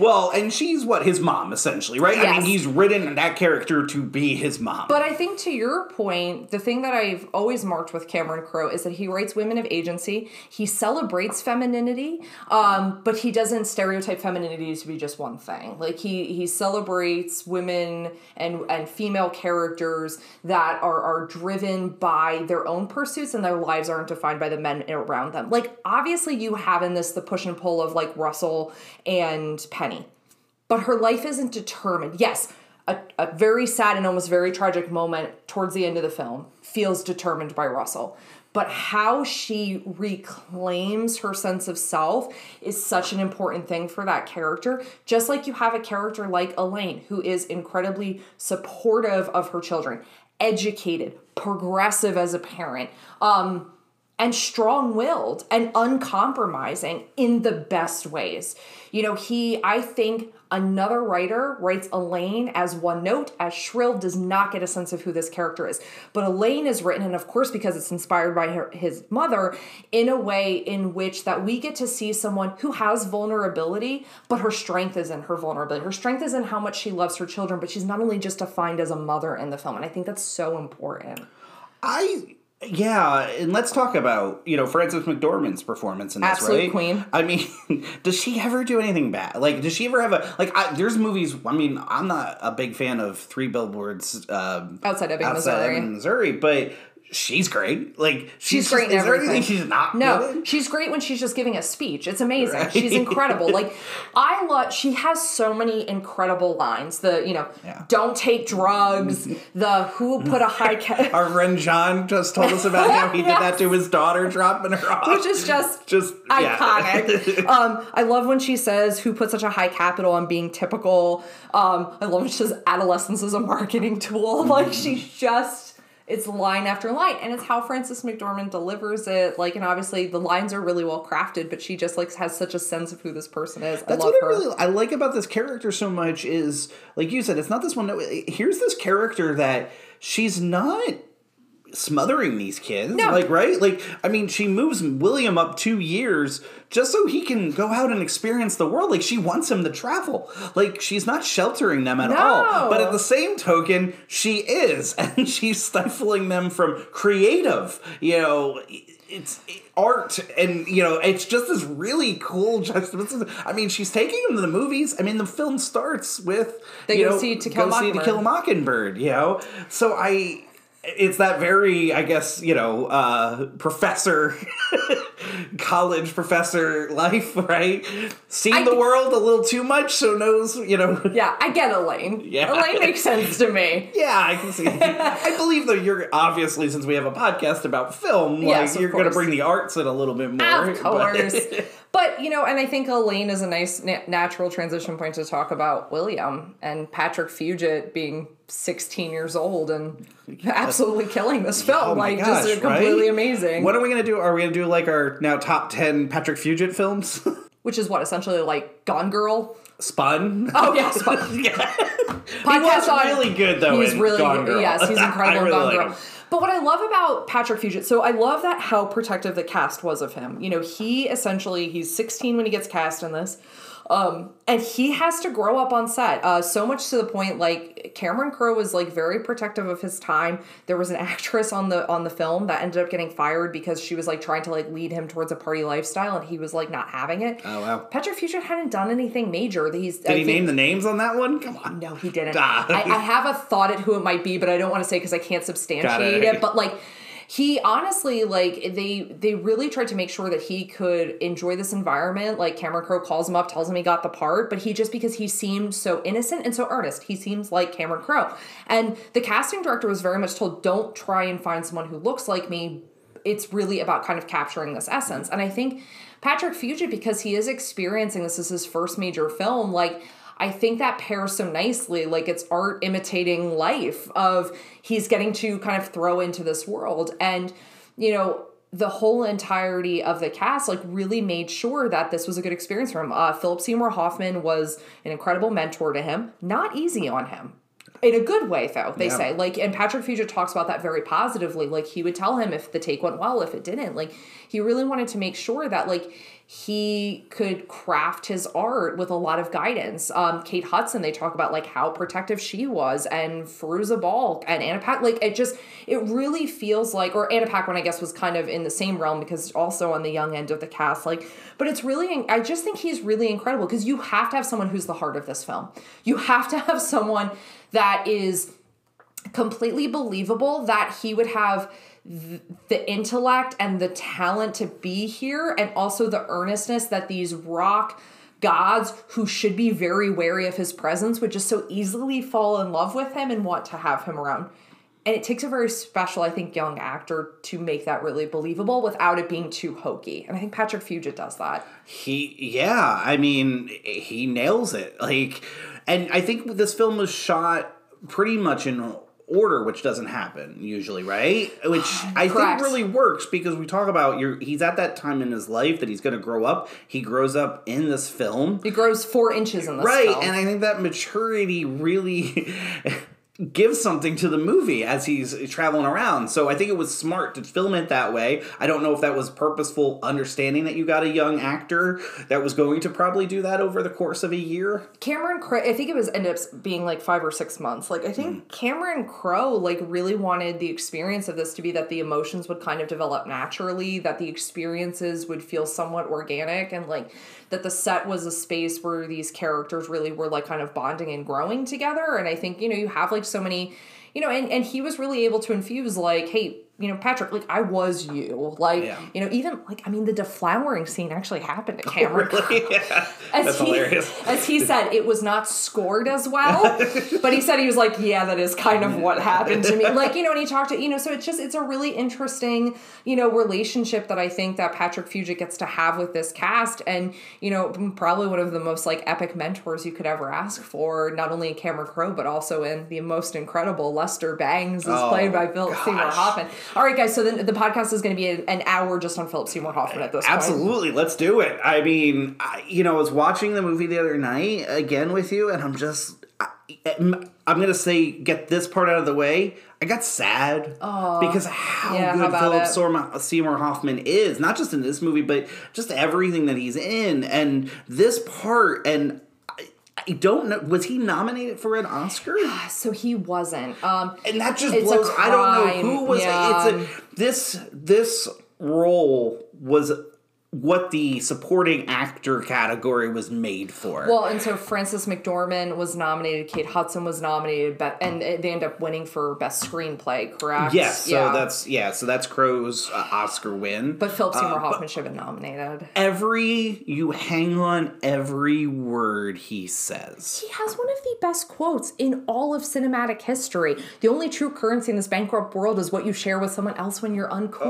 Well, and she's what his mom essentially, right? I mean, he's written that character to be his mom. but I think to your point, the thing that I've always marked with Cameron Crowe is that he writes women of agency. He celebrates femininity, um, but he doesn't stereotype femininity to be just one thing. Like he he celebrates women and and female characters that are are driven by their own pursuits and their lives aren't defined by the men around them. Like obviously you have in this the push and pull of like Russell and Penny but her life isn't determined. Yes, a, a very sad and almost very tragic moment towards the end of the film feels determined by Russell. But how she reclaims her sense of self is such an important thing for that character. Just like you have a character like Elaine, who is incredibly supportive of her children, educated, progressive as a parent, um, and strong willed and uncompromising in the best ways. You know, he, I think another writer writes Elaine as one note, as shrill, does not get a sense of who this character is. But Elaine is written, and of course, because it's inspired by her, his mother, in a way in which that we get to see someone who has vulnerability, but her strength is in her vulnerability. Her strength is in how much she loves her children, but she's not only just defined as a mother in the film. And I think that's so important. I yeah, and let's talk about you know Frances McDormand's performance in this, Absolute right? queen. I mean, <laughs> does she ever do anything bad? Like, does she ever have a like? I, there's movies. I mean, I'm not a big fan of Three Billboards um, Outside Ebbing, outside Missouri. Ebbing, Missouri, but she's great. Like, She's she's, great Just, is there anything she's not? No, good she's great when she's just giving a speech. It's amazing. Right. She's incredible. <laughs> Like I love. She has so many incredible lines. The you know, Yeah. don't take drugs. The who put a high ca- <laughs> Our friend John just told us about how he did that to his daughter, dropping her off. which is just <laughs> just yeah. iconic. um, I love when she says, "Who put such a high capital on being typical?" Um, I love when she says, "Adolescence is a marketing tool." Like she's just. It's line after line, and it's how Frances McDormand delivers it. Like, and obviously the lines are really well crafted, but she just like has such a sense of who this person is. That's I love what I her. really I like about this character so much is like you said, it's not this one. Here's this character that she's not smothering these kids. No. Like right? Like I mean, she moves William up two years just so he can go out and experience the world. Like she wants him to travel. Like she's not sheltering them at No. all. But at the same token, she is, <laughs> and she's stifling them from creative. You know. It's art, and you know, it's just this really cool juxtaposition. I mean, she's taking them to the movies. I mean, the film starts with They you go know, see To Kill go see To Kill a Mockingbird. You know, so I, it's that very, I guess, you know, uh, professor, <laughs> college professor life, right? Seen I- the world a little too much, so knows, you know. <laughs> Yeah, I get Elaine. Yeah. Elaine makes sense to me. <laughs> Yeah, I can see. I believe though you're obviously since we have a podcast about film, like of you're going to bring the arts in a little bit more. Of but- course. But, you know, and I think Elaine is a nice na- natural transition point to talk about William and Patrick Fugit being 16 years old and absolutely killing this film. Oh like, gosh, just completely right? amazing. What are we going to do? Are we going to do like our now top 10 Patrick Fugit films? <laughs> Which is what, essentially like Gone Girl? Spun? Oh, yes. <laughs> But yeah. podcast was on- really good though. He's in really Gone good. Girl. Yes, he's <laughs> incredible I in Gone like Girl. him. But what I love about Patrick Fugit, so I love that how protective the cast was of him. You know, he essentially he's 16 when he gets cast in this. Um, and he has to grow up on set. Uh, so much to the point, like Cameron Crowe was like very protective of his time. There was an <laughs> actress on the on the film that ended up getting fired because she was like trying to like lead him towards a party lifestyle, and he was like not having it. Oh, wow. Patrick hadn't done anything major. He's Did he name the names on that one? Come on. no, he didn't. I, I have a thought at who it might be, but I don't want to say because I can't substantiate it. it. But like, he honestly like they they really tried to make sure that he could enjoy this environment. Like Cameron Crowe calls him up, tells him he got the part, but he just because he seemed so innocent and so earnest, he seems like Cameron Crowe. And the casting director was very much told, "Don't try and find someone who looks like me." It's really about kind of capturing this essence, and I think. Patrick Fugit, because he is experiencing this is his first major film, like I think that pairs so nicely. Like it's art imitating life of he's getting to kind of throw into this world. And, you know, the whole entirety of the cast like really made sure that this was a good experience for him. Uh, Philip Seymour Hoffman was an incredible mentor to him. Not easy on him. In a good way, though, they Yeah. say. Like, and Patrick Fugit talks about that very positively. Like, he would tell him if the take went well, if it didn't. Like, he really wanted to make sure that, like, he could craft his art with a lot of guidance. Um, Kate Hudson, they talk about like how protective she was, and Fairuza Balk and Anna Pack. Like it just, it really feels like, or Anna Paquin, I guess, was kind of in the same realm because also on the young end of the cast. Like, but it's really, I just think he's really incredible because you have to have someone who's the heart of this film. You have to have someone that is completely believable that he would have th- the intellect and the talent to be here and also the earnestness that these rock gods who should be very wary of his presence would just so easily fall in love with him and want to have him around. And it takes a very special i think young actor to make that really believable without it being too hokey. And i think patrick fugit does that. He, yeah, I mean, he nails it. Like, and I think this film was shot pretty much in order, which doesn't happen usually, right? Which <sighs> I think really works because we talk about you're, he's at that time in his life that he's going to grow up. He grows up in this film. he grows four inches in this Right, film. and I think that maturity really <laughs> gives something to the movie as he's traveling around. So I think it was smart to film it that way. I don't know if that was purposeful understanding that you got a young actor that was going to probably do that over the course of a year. Cameron Crowe, I think it was ended up being like five or six months. Like I think hmm. Cameron Crowe like really wanted the experience of this to be that the emotions would kind of develop naturally, that the experiences would feel somewhat organic, and like that the set was a space where these characters really were like kind of bonding and growing together. And I think you know you have like so many, you know, and and he was really able to infuse like, hey. You know, Patrick, like I was you. Like, Yeah. you know, even like I mean the deflowering scene actually happened to oh, Cameron Crowe. <laughs> yeah, <laughs> As that's he, hilarious. As he said, it was not scored as well, <laughs> but he said he was like, yeah, that is kind of what happened to me. Like, you know, and he talked to, you know, so it's just, it's a really interesting, you know, relationship that I think that Patrick Fugit gets to have with this cast. And, you know, probably one of the most like epic mentors you could ever ask for, not only in Cameron Crowe, but also in the most incredible Lester Bangs is Oh, played by Philip Seymour. Hoffman. All right, guys, so then the podcast is going to be an, hour just on Philip Seymour Hoffman at this point. Absolutely, let's do it. I mean, I, you know, I was watching the movie the other night again with you, and I'm just, I, I'm gonna say, get this part out of the way. I got sad because how Yeah, good about Philip it? Seymour Hoffman is, not just in this movie, but just everything that he's in, and this part, and. I- don't know. Was he nominated for an Oscar? <sighs> So he wasn't. Um, and that just blows. I don't know who was. yeah. It's a this this role was what the supporting actor category was made for. Well, and so Frances McDormand was nominated, Kate Hudson was nominated, be- and they end up winning for best screenplay, correct? yes, so Yeah. that's yeah, so that's Crowe's uh, Oscar win. But Philip Seymour Uh, Hoffman should have been nominated. every you hang on every word he says. He has one of the best quotes in all of cinematic history. The only true currency in this bankrupt world is what you share with someone else when you're uncool.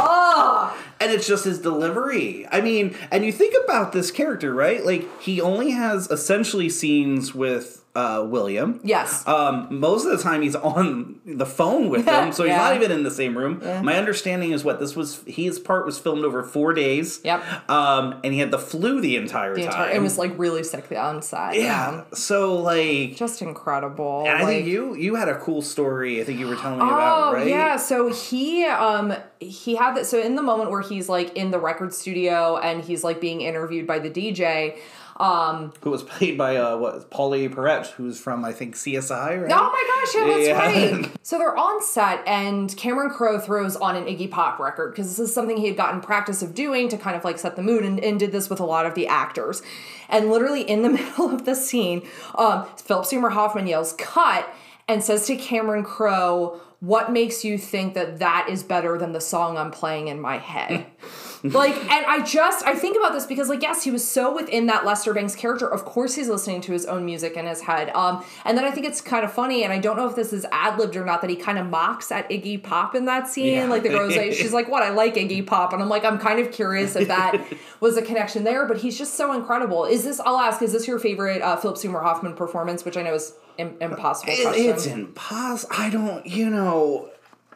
Oh. And it's just his delivery. I mean, and you think about this character, right? Like he only has essentially scenes with uh, William. Yes. Um, most of the time he's on the phone with <laughs> him, so he's Yeah. not even in the same room. My understanding is what this was. His part was filmed over four days. Yep. Um, and he had the flu the entire the time. entire, it was like really sick on set. yeah. So like, Just incredible. and I like, think you you had a cool story. I think you were telling me about Oh right. yeah, so he um he had that so in the moment where he's like in the record studio and he's like being interviewed by the DJ, Um, Who was played by uh, what Pauley Perrette, who's from I think CSI, right? Oh my gosh, yeah, that's Yeah. right. <laughs> So they're on set, and Cameron Crowe throws on an Iggy Pop record because this is something he had gotten practice of doing to kind of like set the mood, and, and did this with a lot of the actors. And literally in the <laughs> middle of the scene, um, Philip Seymour Hoffman yells "cut" and says to Cameron Crowe, "What makes you think that that is better than the song I'm playing in my head?" <laughs> like and i just i think about this because like yes he was so within that lester bangs character. Of course he's listening to his own music in his head. Um and then i think it's kind of funny and i don't know if this is ad-libbed or not that he kind of mocks at iggy pop in that scene. Yeah. like the girl's like <laughs> she's like what? I like iggy pop. And i'm like i'm kind of curious if that <laughs> was a connection there but he's just so incredible. Is this i'll ask is this your favorite uh, philip seymour hoffman performance which i know is impossible It- it's impossible. I don't, you know.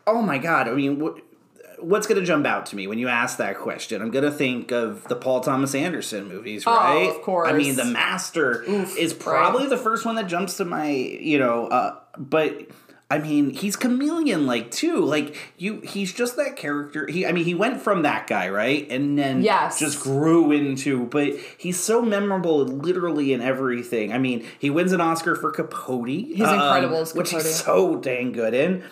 Oh my god! I mean, what, what's going to jump out to me when you ask that question? I'm going to think of the Paul Thomas Anderson movies, right? Oh, of course. I mean, The Master is probably the first one that jumps to my, you know, uh, but. I mean, he's chameleon like too. Like you, he's just that character. He, I mean, he went from that guy, right, and then Yes. just grew into. But he's so memorable, literally in everything. I mean, he wins an Oscar for Capote. He's incredible as which he's so dang good in.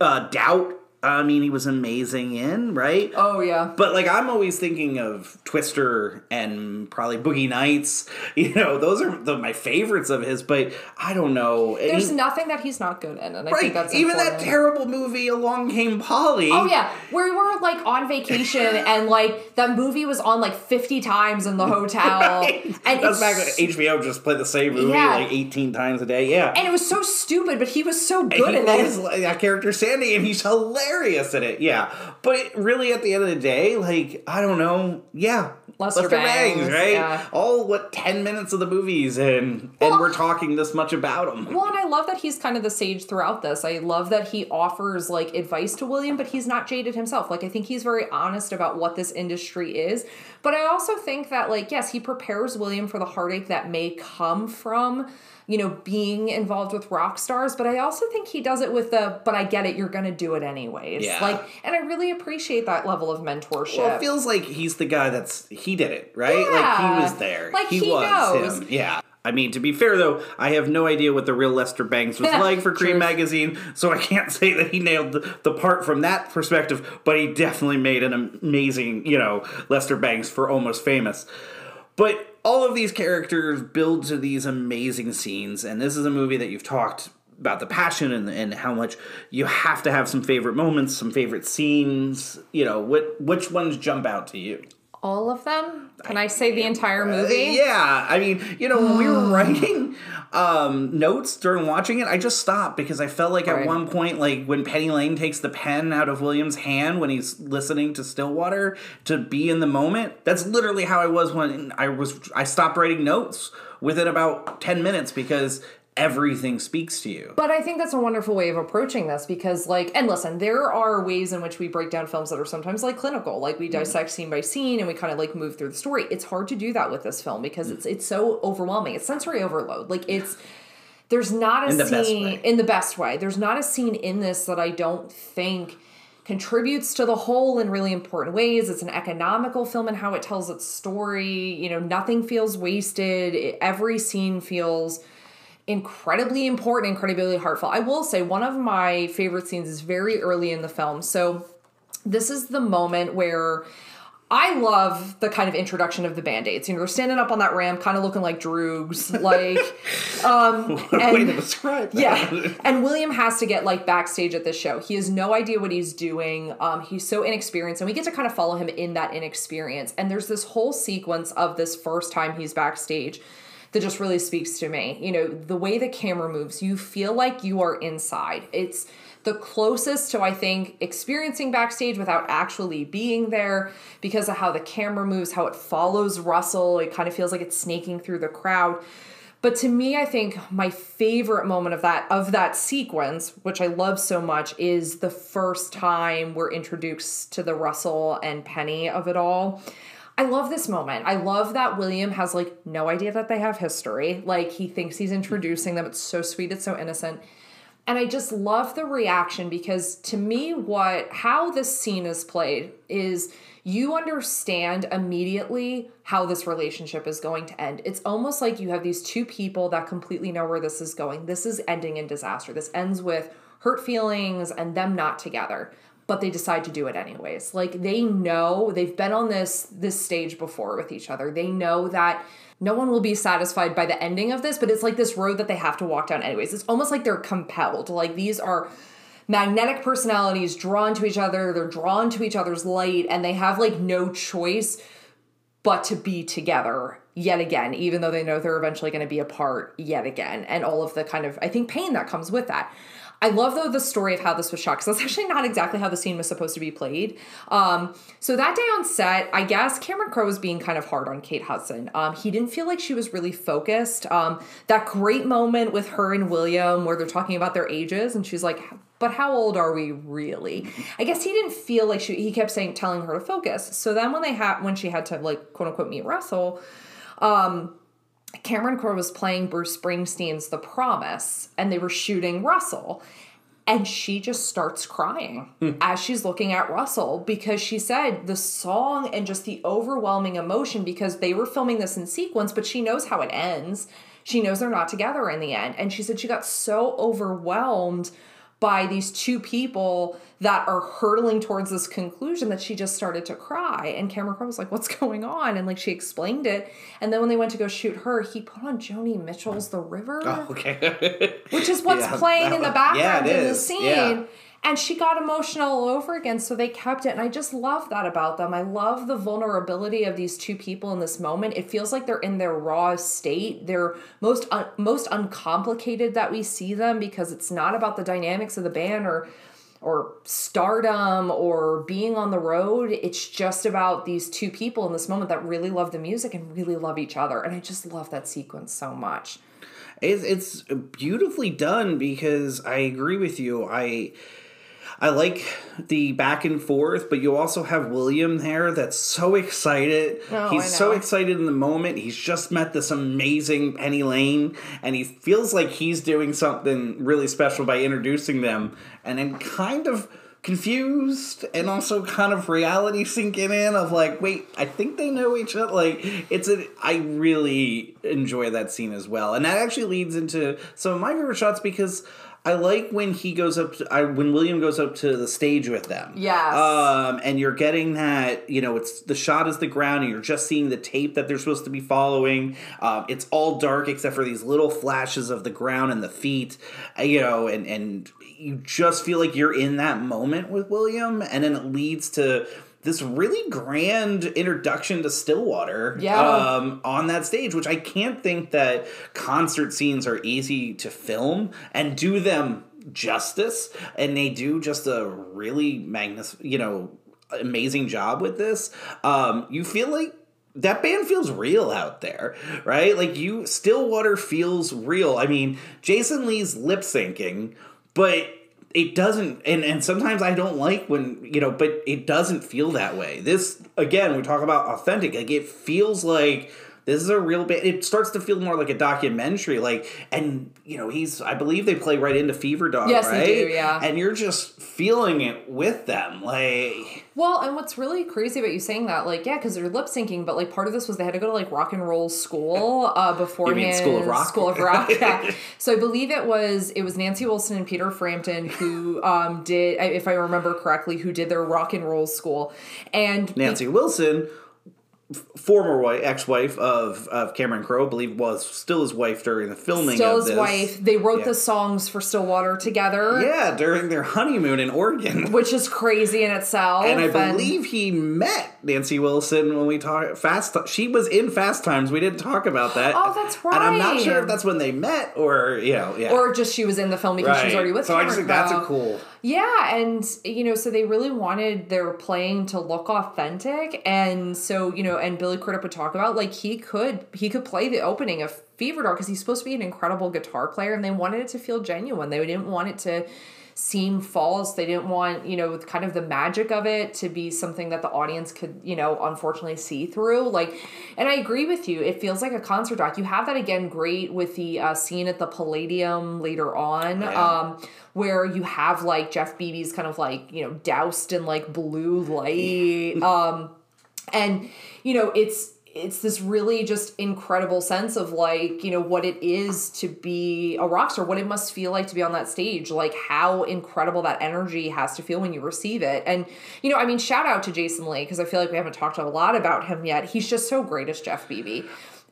Uh, Doubt. I mean, he was amazing in right. oh yeah But like I'm always thinking of Twister and probably Boogie Nights. <laughs> You know, those are the, my favorites of his. But I don't know. There's he- nothing that he's not good in and i right. think that's Even important. that terrible movie, Along Came Polly. Oh yeah, where we were like on vacation <laughs> and like that movie was on like fifty times in the hotel, <laughs> and That's it's, back when HBO just played the same movie Yeah. like 18 times a day. Yeah. and it was so stupid, but he was so And good he in plays it. like that character Sandy, and he's hilarious in it. Yeah, but really, at the end of the day, like I don't know. Yeah, Lester Bangs, right? yeah. All what ten minutes of the movies, and and we're talking this much about him. Well, and I love that he's kind of the sage throughout this. I love that he offers like advice to William, but he's not jaded himself. Like I think he's very honest about what this industry is. But I also think that like yes, he prepares William for the heartache that may come from you know being involved with rock stars but i also think he does it with the but i get it you're gonna do it anyways Yeah. like and i really appreciate that level of mentorship Well, it feels like he's the guy that's he did it, right? Like Yeah. he was there. Like, he, he was knows. him. Yeah. I mean, to be fair though, I have no idea what the real Lester Bangs was <laughs> like for Creem magazine, so I can't <laughs> say that he nailed the, the part from that perspective, but he definitely made an amazing, you know, Lester Bangs for Almost Famous. But all of these characters build to these amazing scenes, and this is a movie that you've talked about the passion and, and how much you have to have some favorite moments, some favorite scenes. You know, what which ones jump out to you? All of them can i say the entire movie Yeah, I mean, you know, when we were <sighs> writing um, notes during watching it, I just stopped because I felt like at one point, like when Penny Lane takes the pen out of William's hand when he's listening to Stillwater to be in the moment. That's literally how I was when I was. I stopped writing notes within about ten minutes because everything speaks to you. But I think that's a wonderful way of approaching this because, like, and listen, there are ways in which we break down films that are sometimes like clinical, like we dissect scene by scene and we kind of like move through the story. It's hard to do that with this film because it's mm. it's so overwhelming. It's sensory overload. Like it's there's not a In scene in the best way. There's not a scene in this that I don't think contributes to the whole in really important ways. It's an economical film in how it tells its story. You know, nothing feels wasted. It- every scene feels incredibly important, incredibly heartfelt. I will say one of my favorite scenes is very early in the film. So this is the moment where I love the kind of introduction of the band-aids. You know, they're standing up on that ramp, kind of looking like droogs, <laughs> like um Way to and describe that. yeah. And William has to get like backstage at this show. He has no idea what he's doing. Um, he's so inexperienced, and we get to kind of follow him in that inexperience. And there's this whole sequence of this first time he's backstage that just really speaks to me. You know, the way the camera moves, you feel like you are inside. It's the closest to I think experiencing backstage without actually being there because of how the camera moves, how it follows Russell. It kind of feels like it's snaking through the crowd. But to me, I think my favorite moment of that of that sequence, which I love so much, is the first time we're introduced to the Russell and Penny of it all. I love this moment. I love that William has like no idea that they have history. Like he thinks he's introducing them. It's so sweet, it's so innocent. And I just love the reaction because to me, what how this scene is played is you understand immediately how this relationship is going to end. It's almost like you have these two people that completely know where this is going. This is ending in disaster. This ends with hurt feelings and them not together but they decide to do it anyways. Like they know they've been on this this stage before with each other. They know that no one will be satisfied by the ending of this, but it's like this road that they have to walk down anyways. It's almost like they're compelled. Like these are magnetic personalities drawn to each other, they're drawn to each other's light and they have like no choice but to be together yet again, even though they know they're eventually going to be apart yet again, and all of the kind of, I think, pain that comes with that. I love though the story of how this was shot because that's <laughs> actually not exactly how the scene was supposed to be played. Um, so that day on set, I guess Cameron Crowe was being kind of hard on Kate Hudson. Um, he didn't feel like she was really focused. Um, that great moment with her and William where they're talking about their ages, and she's like, "But how old are we really?" I guess he didn't feel like she. He kept saying, telling her to focus. So then when they had when she had to like quote unquote meet Russell. Um, Cameron Crowe was playing Bruce Springsteen's The Promise, and they were shooting Russell. And she just starts crying Hmm. as she's looking at Russell because she said the song and just the overwhelming emotion because they were filming this in sequence, but she knows how it ends. She knows they're not together in the end. And she said she got so overwhelmed by these two people that are hurtling towards this conclusion that she just started to cry. And Cameron Crowe was like, What's going on? And like she explained it. And then when they went to go shoot her, he put on Joni Mitchell's The River, Oh, okay. <laughs> which is what's Yeah, playing in the background yeah, in the scene. Yeah. And she got emotional all over again, so they kept it. And I just love that about them. I love the vulnerability of these two people in this moment. It feels like they're in their raw state. They're most un- most uncomplicated that we see them because it's not about the dynamics of the band or or stardom or being on the road. It's just about these two people in this moment that really love the music and really love each other. And I just love that sequence so much. It's, it's beautifully done because I agree with you. I I like the back and forth, but you also have William there that's so excited. Oh, He's so excited in the moment. He's just met this amazing Penny Lane, and he feels like he's doing something really special by introducing them, and then kind of confused and also kind of reality sinking in of like wait i think they know each other like it's a i really enjoy that scene as well and that actually leads into some of my favorite shots because I like when he goes up. To, I, when William goes up to the stage with them. Yes. Um, and you're getting that. You know, it's the shot is the ground, and you're just seeing the tape that they're supposed to be following. Um, it's all dark except for these little flashes of the ground and the feet. uh, You know, and and you just feel like you're in that moment with William, and then it leads to this really grand introduction to Stillwater Yeah. um, on that stage, which I can't think that concert scenes are easy to film and do them justice. And they do just a really magnus, you know, amazing job with this. Um, you feel like that band feels real out there, right? Like you, Stillwater feels real. I mean, Jason Lee's lip syncing, but it doesn't and and sometimes i don't like when you know but it doesn't feel that way. This again we talk about authentic like it feels like this is a real band it starts to feel more like a documentary like and you know he's i believe they play right into fever dog Yes, they right do, yeah. and you're just feeling it with them like Well, and what's really crazy about you saying that, like, yeah, because they're lip syncing, but like part of this was they had to go to like rock and roll school uh, beforehand. School of Rock? School of Rock. Yeah. <laughs> so I believe it was it was Nancy Wilson and Peter Frampton who um, did, if I remember correctly, who did their rock and roll school, and nancy wilson f- former wife, ex-wife of, of Cameron Crowe, I believe was still his wife during the filming Still his this. wife. They wrote Yeah. the songs for Stillwater together, Yeah, during their honeymoon in Oregon. which is crazy in itself. And I believe he met Nancy Wilson when we talked fast. She was in Fast Times. We didn't talk about that. Oh, that's right. And I'm not sure if that's when they met or you know, yeah. or just she was in the film because she was already with. So I just think that's a cool. Yeah, and you know, so they really wanted their playing to look authentic, and so you know, and Billy Crudup would talk about like he could he could play the opening of Fever Dog because he's supposed to be an incredible guitar player and they wanted it to feel genuine. They didn't want it to seem false. They didn't want, you know, kind of the magic of it to be something that the audience could, you know, unfortunately see through. Like, and I agree with you. It feels like a concert doc. You have that again great with the uh, scene at the Palladium later on. Yeah. Um, where you have like Jeff Bebe's kind of like, you know, doused in like blue light. <laughs> um, and, you know, it's, it's this really just incredible sense of like you know what it is to be a rock star what it must feel like to be on that stage like how incredible that energy has to feel when you receive it and you know i mean shout out to jason lee because i feel like we haven't talked a lot about him yet he's just so great as jeff bebe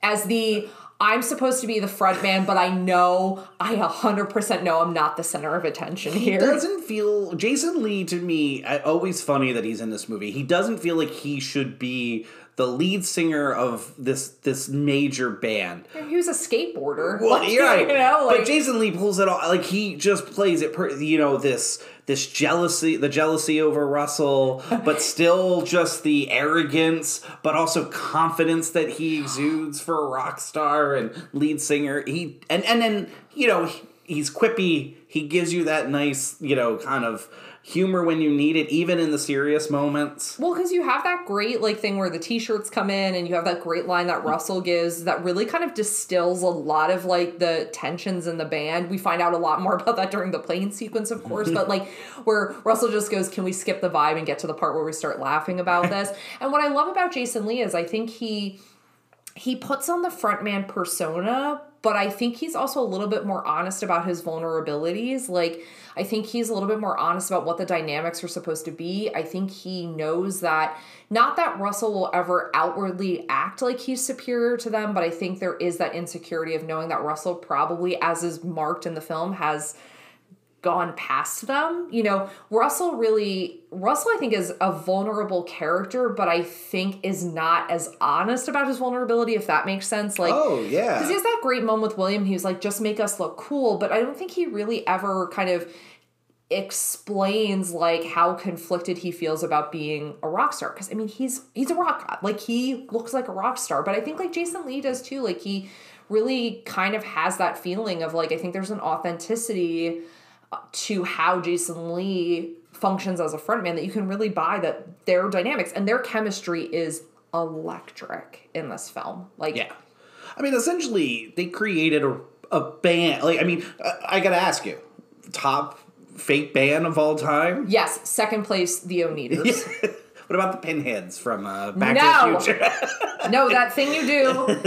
as the I'm supposed to be the front man, but I know, I 100% know I'm not the center of attention here. He doesn't feel Jason Lee to me. I- Always funny that he's in this movie. He doesn't feel like he should be the lead singer of this this major band. he was a skateboarder. Well, <laughs> Like, right. You know, like, but Jason Lee pulls it off. Like he just plays it. Per, you know this this jealousy, the jealousy over Russell, but <laughs> still just the arrogance, but also confidence that he exudes for a rock star and lead singer. He and and then you know he- he's quippy. He gives you that nice you know kind of humor when you need it, even in the serious moments. Well, because you have that great like thing where the t-shirts come in, and you have that great line that Russell gives that really kind of distills a lot of like the tensions in the band. We find out a lot more <laughs> about that during the plane sequence, of course, but like where Russell just goes, "Can we skip the vibe and get to the part where we start laughing about <laughs> this?" and what I love about Jason Lee is I think he he puts on the frontman persona, but I think he's also a little bit more honest about his vulnerabilities. Like, I think he's a little bit more honest about what the dynamics are supposed to be. I think he knows that, not that Russell will ever outwardly act like he's superior to them, but I think there is that insecurity of knowing that Russell probably, as is marked in the film, has gone past them. You know, Russell really Russell I think is a vulnerable character, but I think is not as honest about his vulnerability if that makes sense. Like Oh yeah. because he has that great moment with William. He was like, just make us look cool. But I don't think he really ever kind of explains like how conflicted he feels about being a rock star. Because I mean, he's he's a rock god. Like he looks like a rock star. But I think like Jason Lee does too. Like he really kind of has that feeling of like I think there's an authenticity to how Jason Lee functions as a frontman that you can really buy that their dynamics and their chemistry is electric in this film. Like Yeah. I mean, essentially, they created a, a band. Like, I mean, I, I gotta ask you, top fake band of all time? Yes, second place, the Oneders. <laughs> what about the Pinheads from uh, Back No. to the Future? <laughs> no, that thing you do <laughs>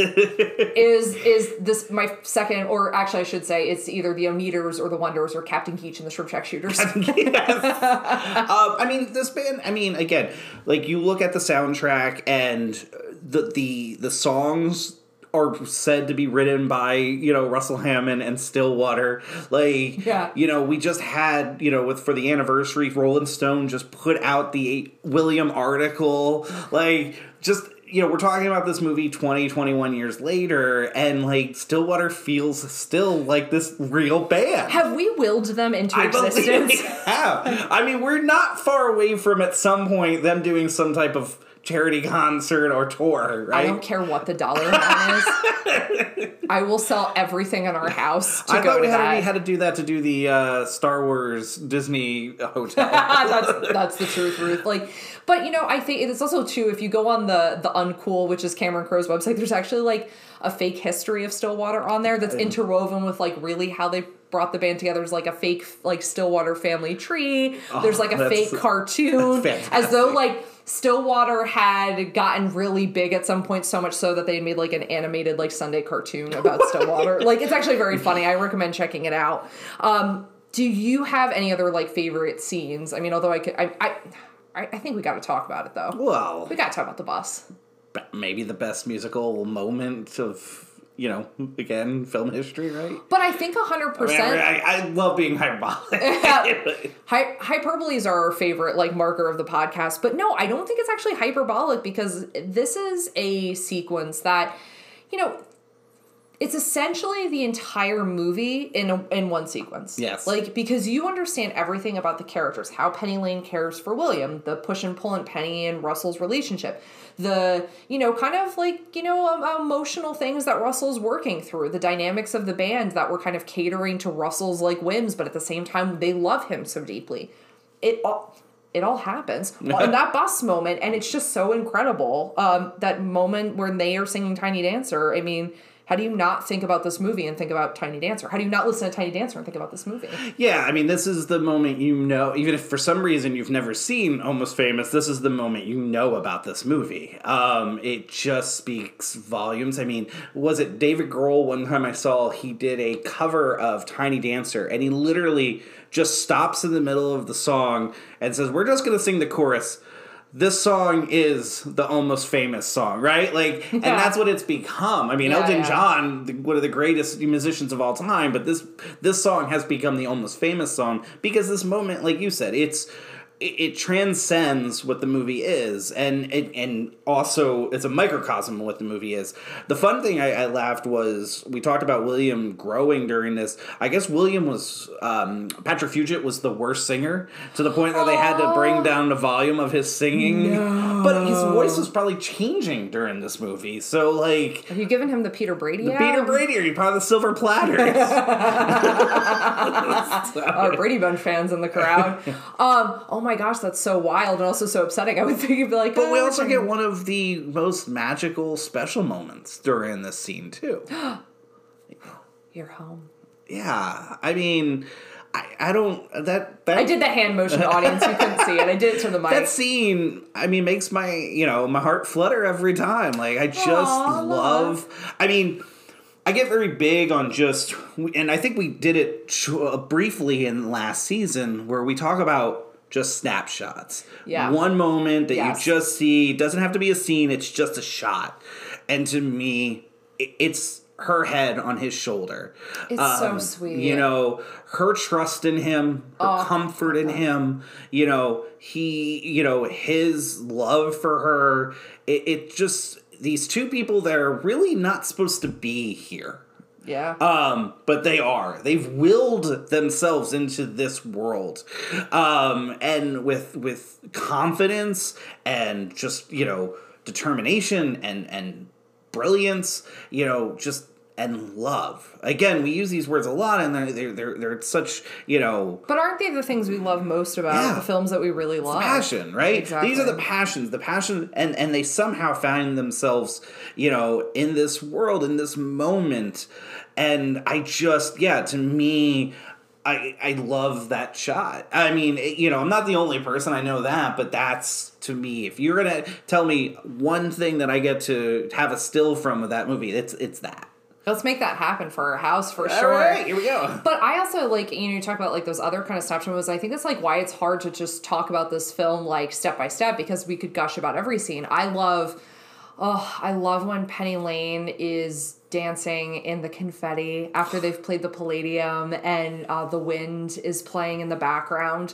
is is this my second, or actually I should say it's either the Oneders or the Wonders or Captain Geech and the Shrimp Shack Shooters. Um, <laughs> I mean, this band. I mean, again, like you look at the soundtrack and the the the songs are said to be written by you know Russell Hammond and Stillwater. Like, Yeah. you know, we just had you know with for the anniversary, Rolling Stone just put out the William article. Like, just you know, we're talking about this movie 20, 21 years later, and like Stillwater feels still like this real band. Have we willed them into I believe existence? <laughs> we have. I mean, we're not far away from at some point them doing some type of charity <laughs> concert or tour, right? I don't care what the dollar amount is. <laughs> I will sell everything in our house to I go thought we to had, that. we had to do that to do the uh, Star Wars Disney hotel. <laughs> that's that's the truth, Ruth. Like, but you know, I think it's also too. If you go on the the uncool, which is Cameron Crowe's website, there's actually like a fake history of Stillwater on there that's interwoven with like really how they brought the band together. is like a fake like Stillwater family tree. there's like a fake cartoon, as though like. Stillwater had gotten really big at some point, so much so that they made like an animated like Sunday cartoon about <laughs> Stillwater. Like it's actually very funny. I recommend checking it out. Um, do you have any other like favorite scenes? I mean, although I could, I, I, I I think we got to talk about it though. well, We got to talk about the bus. maybe the best musical moment of you know again film history, right? But I think hundred I, mean, percent. I, I love being hyperbolic. <laughs> <laughs> Hy- hyperboles are our favorite like marker of the podcast, but no, I don't think it's actually hyperbolic because this is a sequence that, you know, it's essentially the entire movie in a, in one sequence. Yes. Like because you understand everything about the characters, how Penny Lane cares for William, the push and pull in Penny and Russell's relationship, the you know kind of like you know um, emotional things that Russell's working through, the dynamics of the band that were kind of catering to Russell's like whims, but at the same time they love him so deeply. It all it all happens <laughs> in that bus moment and it's just so incredible um, that moment when they are singing tiny dancer i mean how do you not think about this movie and think about tiny dancer how do you not listen to tiny dancer and think about this movie Yeah, I mean, this is the moment you know, even if for some reason you've never seen Almost Famous, this is the moment you know about this movie. Um, it just speaks volumes. I mean, was it David Grohl? One time I saw he did a cover of Tiny Dancer, and he literally just stops in the middle of the song and says, We're just going to sing the chorus. This song is the almost famous song, right? Like, <laughs> and that's what it's become. I mean, Yeah, Elton yeah. John, the- one of the greatest musicians of all time, but this this song has become the almost famous song because this moment, like you said, it's it, it transcends what the movie is, and it, and also it's a microcosm of what the movie is. The fun thing I, I laughed was we talked about William growing during this. I guess William was um, Patrick Fugit was the worst singer to the point that they had to bring down the volume of his singing. But his voice was probably changing during this movie, so like. have you given him the peter brady The? Peter Brady, are you part of the silver platters? <laughs> <laughs> uh, Brady Bunch fans in the crowd. <laughs> um, oh my gosh, that's so wild and also so upsetting. I would think you'd be like, but we "Oh, also get one of the most magical special moments during this scene too. <gasps> you're home. Yeah, I mean, I, I don't that that I did the hand motion, audience. You couldn't see it. I did it to the mic. that scene. I mean, makes my you know my heart flutter every time. Like I just Aw, love. I mean. I get very big on just, and I think we did it uh, briefly in last season where we talk about just snapshots. Yeah. One moment that Yes. you just see doesn't have to be a scene, it's just a shot. And to me, it's her head on his shoulder. It's so um, sweet. You know, her trust in him, her Oh. comfort in him, you know, he, you know, his love for her. It, it just, these two people that are really not supposed to be here. Yeah. Um, but they are. They've willed themselves into this world, um, and with with confidence and just you know determination and and brilliance. You know, just and love. Again, we use these words a lot, and they're they're they're, they're such you know but aren't they the things we love most about Yeah. the films that we really love? passion, right? Exactly. These are the passions, the passion, and and they somehow find themselves, you know, in this world, in this moment, and I just, yeah, to me. I, I love that shot. I mean, it- you know, I'm not the only person I know that, but that's to me. If you're gonna tell me one thing that I get to have a still from with that movie, it's it's that. Let's make that happen for our house for All sure. right, here we go. <laughs> But I also like you know you talk about like those other kind of snapshot movies. I think that's like why it's hard to just talk about this film like step by step because we could gush about every scene. I love, oh, I love when Penny Lane is dancing in the confetti after they've <gasps> played the Palladium and uh, the wind is playing in the background.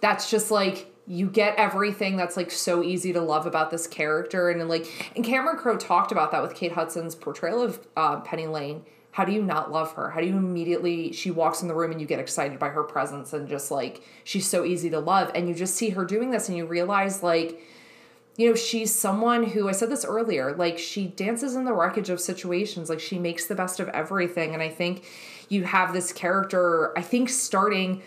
That's just like you get everything that's like so easy to love about this character. And like and Cameron Crowe talked about that with Kate Hudson's portrayal of uh, Penny Lane. How do you not love her? How do you immediately she walks in the room and you get excited by her presence and just like she's so easy to love. And you just see her doing this and you realize like you know she's someone who I said this earlier like she dances in the wreckage of situations. Like she makes the best of everything. And I think you have this character I think starting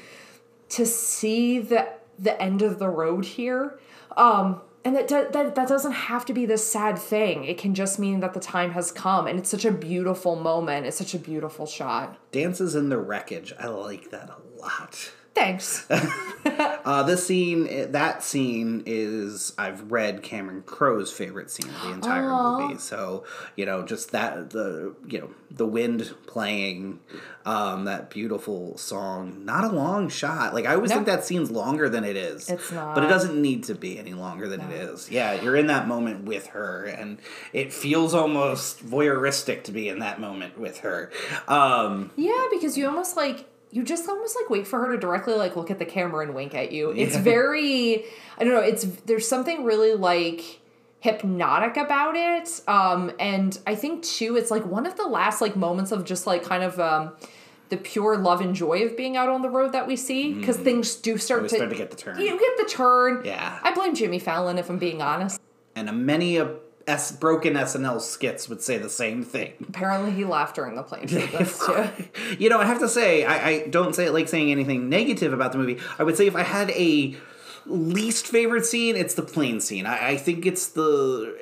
to see the the end of the road here um and that, that that doesn't have to be this sad thing it can just mean that the time has come and it's such a beautiful moment it's such a beautiful shot Dances in the wreckage. I like that a lot. Thanks <laughs> Uh, this scene, that scene is I've read Cameron Crowe's favorite scene of the entire movie. So you know, just that the you know the wind playing, um, that beautiful song. Not a long shot. Like I always No. think that scene's longer than it is. It's not. but it doesn't need to be any longer than it is. Yeah, you're in that moment with her, and it feels almost voyeuristic to be in that moment with her. Um, yeah because you almost like you just almost like wait for her to directly like look at the camera and wink at you it's very i don't know it's there's something really like hypnotic about it. Um, and I think too, it's like one of the last like moments of just like kind of um, the pure love and joy of being out on the road that we see because things do start to, start to get the turn. you get the turn. Yeah. I blame Jimmy Fallon if I'm being honest. and a many a S- broken SNL skits would say the same thing. Apparently, he laughed during the plane <laughs> sequence too. You know, I have to say, I, I don't say it like saying anything negative about the movie. I would say if I had a least favorite scene, it's the plane scene. I, I think it's the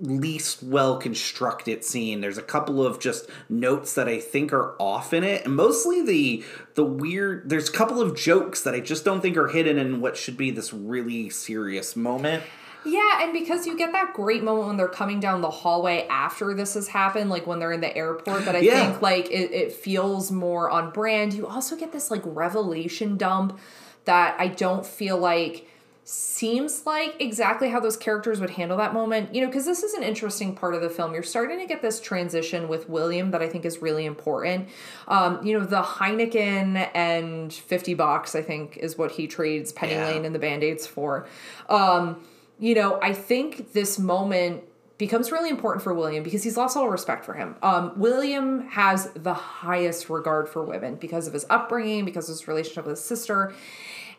least well constructed scene. There's a couple of just notes that I think are off in it, and mostly the the weird. There's a couple of jokes that I just don't think are hidden in what should be this really serious moment. Yeah, and because you get that great moment when they're coming down the hallway after this has happened, like when they're in the airport, that I Yeah. think like it, it feels more on brand. You also get this like revelation dump that I don't feel like seems like exactly how those characters would handle that moment. You know, because this is an interesting part of the film. You're starting to get this transition with William that I think is really important. Um, you know, the Heineken and 50 bucks, I think, is what he trades Penny Yeah. Lane and the Band-Aids for. Um, you know, I think this moment becomes really important for William because he's lost all respect for him. Um, William has the highest regard for women because of his upbringing, because of his relationship with his sister,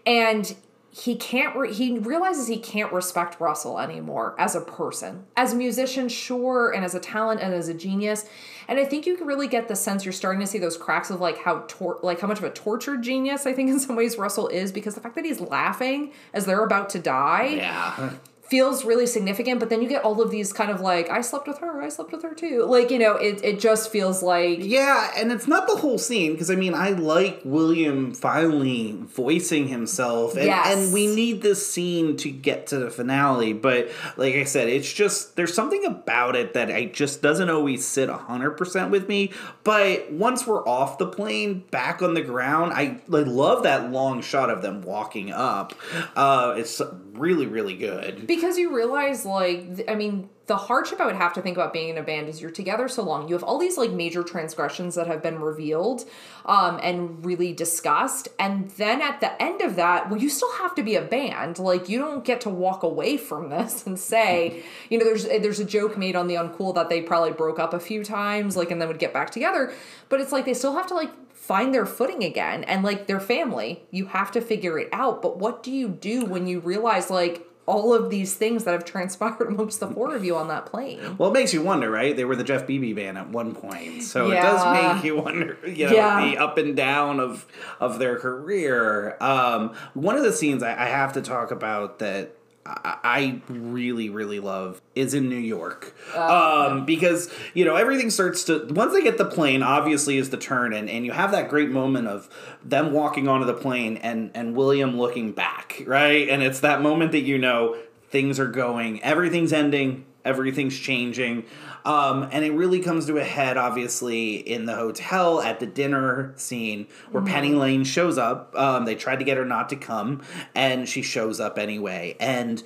and he can't. Re- he realizes he can't respect Russell anymore as a person, as a musician, sure, and as a talent and as a genius. And I think you can really get the sense you're starting to see those cracks of like how tor- like how much of a tortured genius I think in some ways Russell is because the fact that he's laughing as they're about to die Yeah. Feels really significant but then you get all of these kind of like i slept with her i slept with her too like you know it, it just feels like Yeah, and it's not the whole scene because I mean I like William finally voicing himself, and, Yes. and we need this scene to get to the finale. But like I said, it's just there's something about it that I just doesn't always sit hundred percent with me. But once we're off the plane, back on the ground, I, I love that long shot of them walking up. Uh, it's really really good. Because you realize like i mean the hardship i would have to think about being in a band is you're together so long. You have all these like major transgressions that have been revealed um, and really discussed. And then at the end of that well you still have to be a band. Like you don't get to walk away from this and say <laughs> you know there's there's a joke made on the uncool that they probably broke up a few times like and then would get back together. But it's like they still have to like find their footing again. And like their family. You have to figure it out. But what do you do when you realize like all of these things that have <laughs> transpired amongst the four of you on that plane Well, it makes you wonder, right? They were the Jeff Bebe band at one point, so it does make you wonder, you know, Yeah. the up and down of of their career. Um, one of the scenes I, I have to talk about that I, really, really love is in New York, um, because you know everything starts to once they get the plane. Obviously, is the turn, and and you have that great moment of them walking onto the plane and and William looking back, right? And it's that moment that you know things are going, everything's ending, everything's changing. Um, and it really comes to a head, obviously, in the hotel at the dinner scene where Penny Lane shows up. Um, they tried to get her not to come, and she shows up anyway. And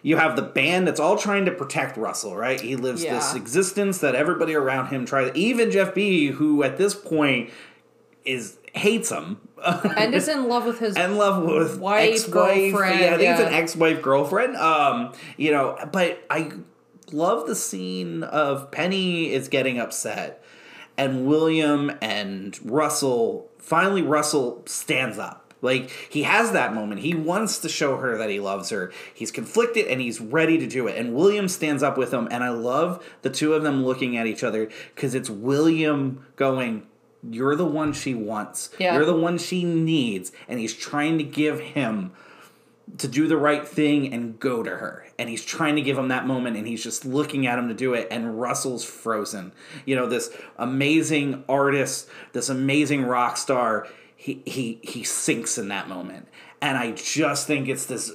you have the band that's all trying to protect Russell, right? He lives this existence that everybody around him tries. Even Jeff B, who at this point is hates him. <laughs> and is in love with his in love with Wife, ex-wife. girlfriend, Yeah, I think it's an ex-wife girlfriend. Um, you know, but I love the scene of Penny is getting upset, and William and Russell. Finally, Russell stands up. Like he has that moment. He wants to show her that he loves her. He's conflicted and he's ready to do it. And William stands up with him. And I love the two of them looking at each other because it's William going, "You're the one she wants. Yeah. You're the one she needs." And he's trying to give him to do the right thing and go to her. And he's trying to give him that moment and he's just looking at him to do it. And Russell's frozen. You know, this amazing artist, this amazing rock star, he he he sinks in that moment. And I just think it's this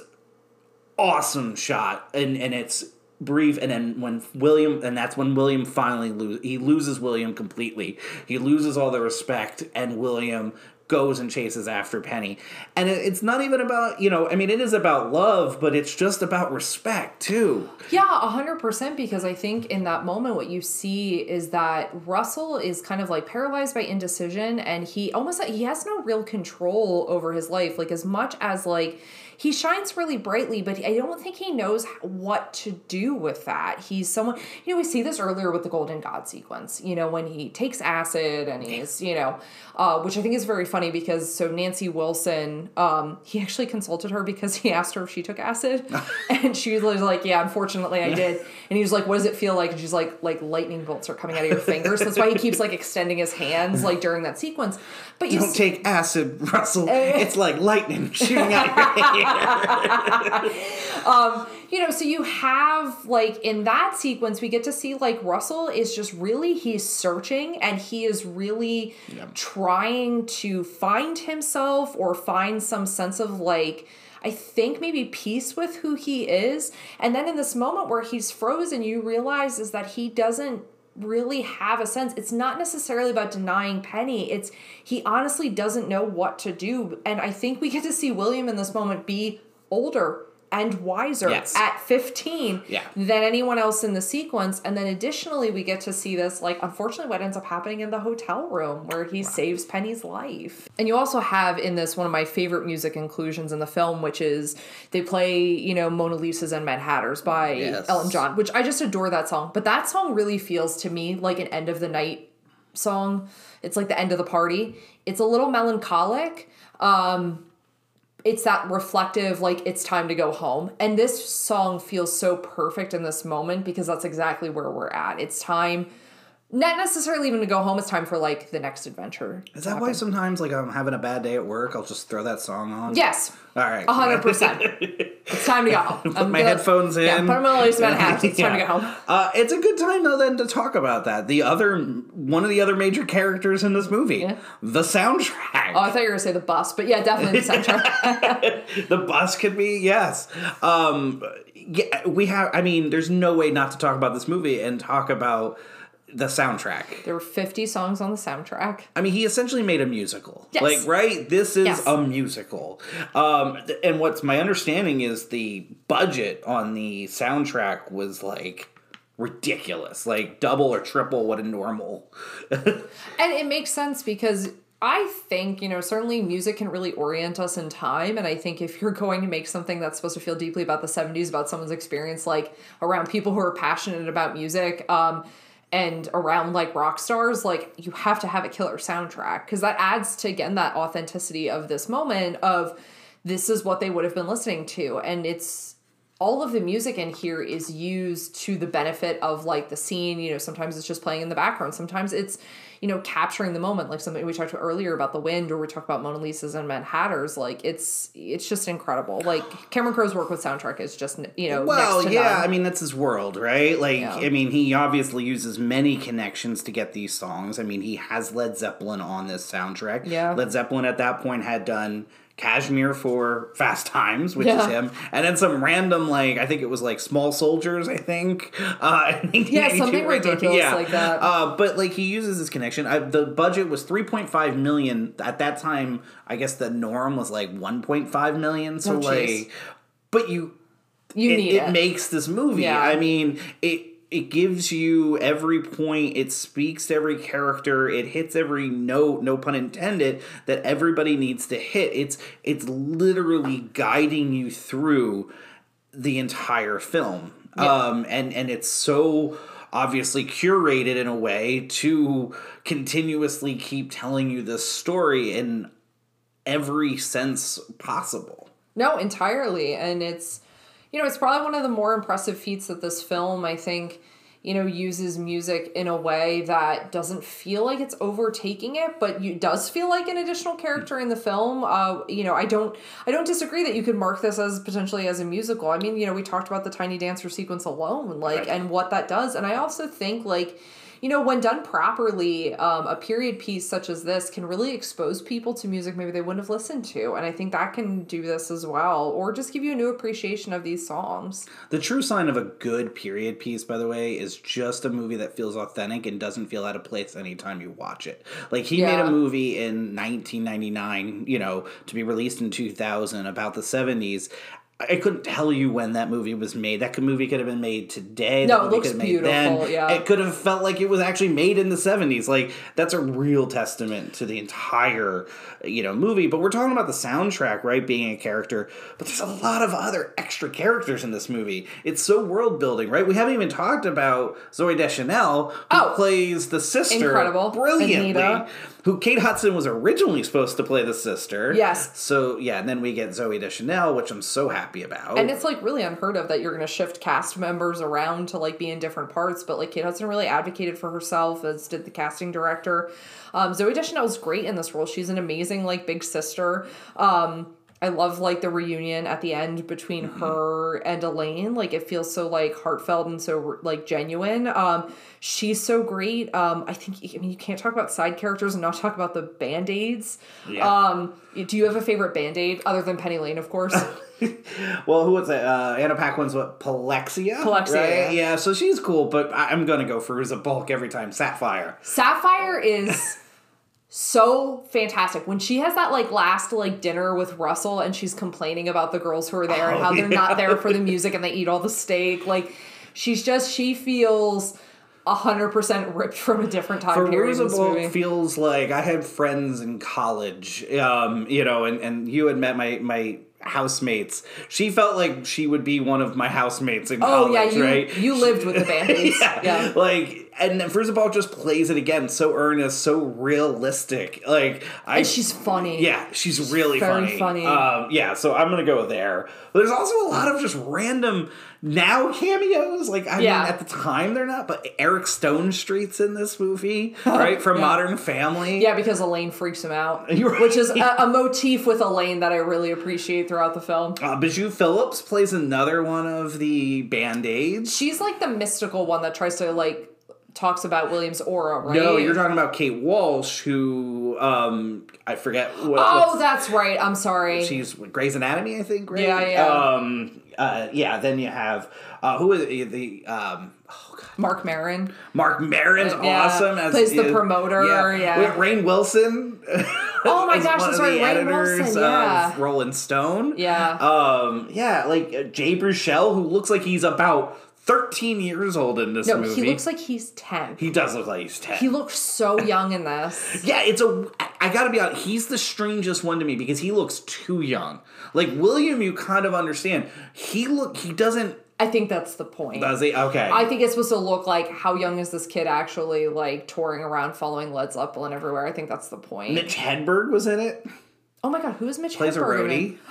awesome shot and and it's brief and then when William and that's when William finally lose he loses William completely. He loses all the respect and William goes and chases after Penny. And it's not even about, you know, I mean, it is about love, but it's just about respect too. Yeah, 100% because I think in that moment what you see is that Russell is kind of like paralyzed by indecision and he almost he has no real control over his life like as much as like he shines really brightly, but I don't think he knows what to do with that. He's someone, you know, we see this earlier with the Golden God sequence, you know, when he takes acid and he's, you know, uh, which I think is very funny because so Nancy Wilson, um, he actually consulted her because he asked her if she took acid, <laughs> and she was like, "Yeah, unfortunately, I did." And he was like, "What does it feel like?" And she's like, "Like lightning bolts are coming out of your fingers." That's why he keeps like extending his hands like during that sequence. But you don't take acid, Russell. it's like lightning shooting out of your <laughs> hand. <laughs> um, you know, so you have like in that sequence, we get to see like Russell is just really he's searching and he is really yeah. trying to find himself or find some sense of like I think maybe peace with who he is. And then in this moment where he's frozen, you realize is that he doesn't really have a sense. It's not necessarily about denying Penny. It's he honestly doesn't know what to do. And I think we get to see William in this moment be older and wiser yes. at 15 yeah. than anyone else in the sequence. And then additionally, we get to see this, like, unfortunately, what ends up happening in the hotel room where he right. saves Penny's life. And you also have in this one of my favorite music inclusions in the film, which is they play, you know, Mona Lisa's and Mad Hatters by yes. Elton John, which I just adore that song. But that song really feels to me like an end of the night song. It's like the end of the party. It's a little melancholic. Um, it's that reflective like it's time to go home. And this song feels so perfect in this moment because that's exactly where we're at. It's time not necessarily even to go home it's time for like the next adventure is that why sometimes like i'm having a bad day at work i'll just throw that song on? Yes. All right. 100% <laughs> it's time to go. Home put I'm my headphones in. yeah, put them on at half it's yeah. time to <laughs> go home. Uh, it's a good time though then to talk about that. The other one of the other major characters in this movie. Yeah. the soundtrack. Oh i thought you were gonna say the bus but yeah definitely the soundtrack. <laughs> The bus could be yes. Um yeah we have i mean there's no way not to talk about this movie and talk about the soundtrack. There were 50 songs on the soundtrack. I mean, he essentially made a musical. Yes. Like, right? This is yes. a musical. Um, and what's my understanding is the budget on the soundtrack was like ridiculous, like double or triple what a normal. <laughs> and it makes sense because I think, you know, certainly music can really orient us in time. And I think if you're going to make something that's supposed to feel deeply about the 70s, about someone's experience, like around people who are passionate about music, um, and around like rock stars like you have to have a killer soundtrack because that adds to again that authenticity of this moment of this is what they would have been listening to. And it's all of the music in here is used to the benefit of like the scene you know sometimes it's just playing in the background sometimes it's you know, capturing the moment, like something we talked about earlier about the wind, or we talked about Mona Lisa's and Mad Hatters. Like it's it's just incredible. Like Cameron Crowe's work with soundtrack is just you know. Well, yeah, none. I mean that's his world, right? Like yeah. I mean, he obviously uses many connections to get these songs. I mean, he has Led Zeppelin on this soundtrack. Yeah, Led Zeppelin at that point had done Kashmir for Fast <laughs> Times, which yeah. is him, and then some random like I think it was like Small Soldiers. I think. <laughs> Uh, yeah, something ridiculous yeah. like that. Uh, but like he uses his connection. I, the budget was three point five million at that time. I guess the norm was like one point five million. So oh, like, but you. You it, need it, it makes this movie. Yeah. I mean, it it gives you every point it speaks to every character it hits every note no pun intended that everybody needs to hit. It's it's literally guiding you through the entire film. Yeah. um and and it's so obviously curated in a way to continuously keep telling you this story in every sense possible. No entirely. And it's you know, it's probably one of the more impressive feats that this film, I think, you know, uses music in a way that doesn't feel like it's overtaking it, but you does feel like an additional character in the film. Uh, you know, I don't, I don't disagree that you could mark this as potentially as a musical. I mean, you know, we talked about the Tiny Dancer sequence alone, like, right. and what that does, and I also think like you know, when done properly, um, a period piece such as this can really expose people to music maybe they wouldn't have listened to. And I think that can do this as well, or just give you a new appreciation of these songs. The true sign of a good period piece, by the way, is just a movie that feels authentic and doesn't feel out of place anytime you watch it. Like he Yeah. made a movie in 1999, you know, to be released in 2000 about the 70s. I couldn't tell you when that movie was made. That movie could have been made today. No, it looks could have beautiful, Then. yeah. It could have felt like it was actually made in the 70s. Like that's a real testament to the entire, you know, movie. But we're talking about the soundtrack, right, being a character. But there's a lot of other extra characters in this movie. It's so world building, right? We haven't even talked about Zooey Deschanel, who Oh. plays the sister, Incredible. brilliantly. Anita. Who Kate Hudson was originally supposed to play the sister. Yes. So yeah, and then we get Zooey Deschanel, which I'm so happy about. And it's like really unheard of that you're going to shift cast members around to like be in different parts. But like Kate Hudson really advocated for herself, as did the casting director. Um, Zooey Deschanel is great in this role. She's an amazing like big sister. Um, I love like the reunion at the end between Mm-hmm. her and Elaine. Like it feels so like heartfelt and so like genuine. Um, she's so great. Um, I think I mean you can't talk about side characters and not talk about the band aids. Yeah. Um, do you have a favorite band aid other than Penny Lane, of course? <laughs> Well, who was it? Uh, Anna Paquin's what? Polexia? Polexia, Right? yeah. Yeah, so she's cool, but I'm going to go for Fairuza Balk every time. Sapphire. Sapphire is <laughs> so fantastic when she has that like last like dinner with Russell and she's complaining about the girls who are there and Oh, how they're yeah. not there for the music and they eat all the steak. Like she's just she feels hundred percent ripped from a different time For period. movie. feels like I had friends in college, um, you know, and, and you had met my, my housemates. She felt like she would be one of my housemates in Oh college, yeah, you right? you lived with the band-aids. <laughs> yeah. yeah. Like, and then Fairuza Balk just plays it again, so earnest, so realistic. Like, I And she's funny. Yeah, she's really very funny. funny. Um, yeah, so I'm gonna go there. But there's also a lot of just random now cameos. Like, I Yeah. mean, at the time they're not, but Eric Stonestreet's in this movie, <laughs> right? From Yeah. Modern Family. Yeah, because Elaine freaks him out, <laughs> right. which is a, a motif with Elaine that I really appreciate throughout the film. Uh, Bijou Phillips plays another one of the band aids. She's like the mystical one that tries to like talks about William's aura, right? No, you're talking about Kate Walsh, who um, I forget what. Oh, that's right. I'm sorry. she's Grey's Anatomy, I think. Right? Yeah, yeah. Um, uh, yeah. Then you have uh, who is the um, oh god, Mark Maron. Mark Maron's Uh, yeah. awesome as Plays the promoter, yeah. Wait, Rainn Wilson. Oh my <laughs> gosh, that's right, editors Wilson, yeah. Rolling Stone. Yeah. Um, yeah, like uh, Jay Bruchel, who looks like he's about 13 years old in this No, movie. he looks like he's 10. He does look like he's 10. He looks so young in this. <laughs> Yeah, it's a. I- I gotta be honest. He's the strangest one to me because he looks too young. Like William, you kind of understand. He look. He doesn't. I think that's the point. Does he? Okay. I think it's supposed to look like how young is this kid actually like touring around following Led Zeppelin everywhere. I think that's the point. Mitch Hedberg was in it. oh my god, who is Mitch Plays a Hedberg it? roadie. <gasps>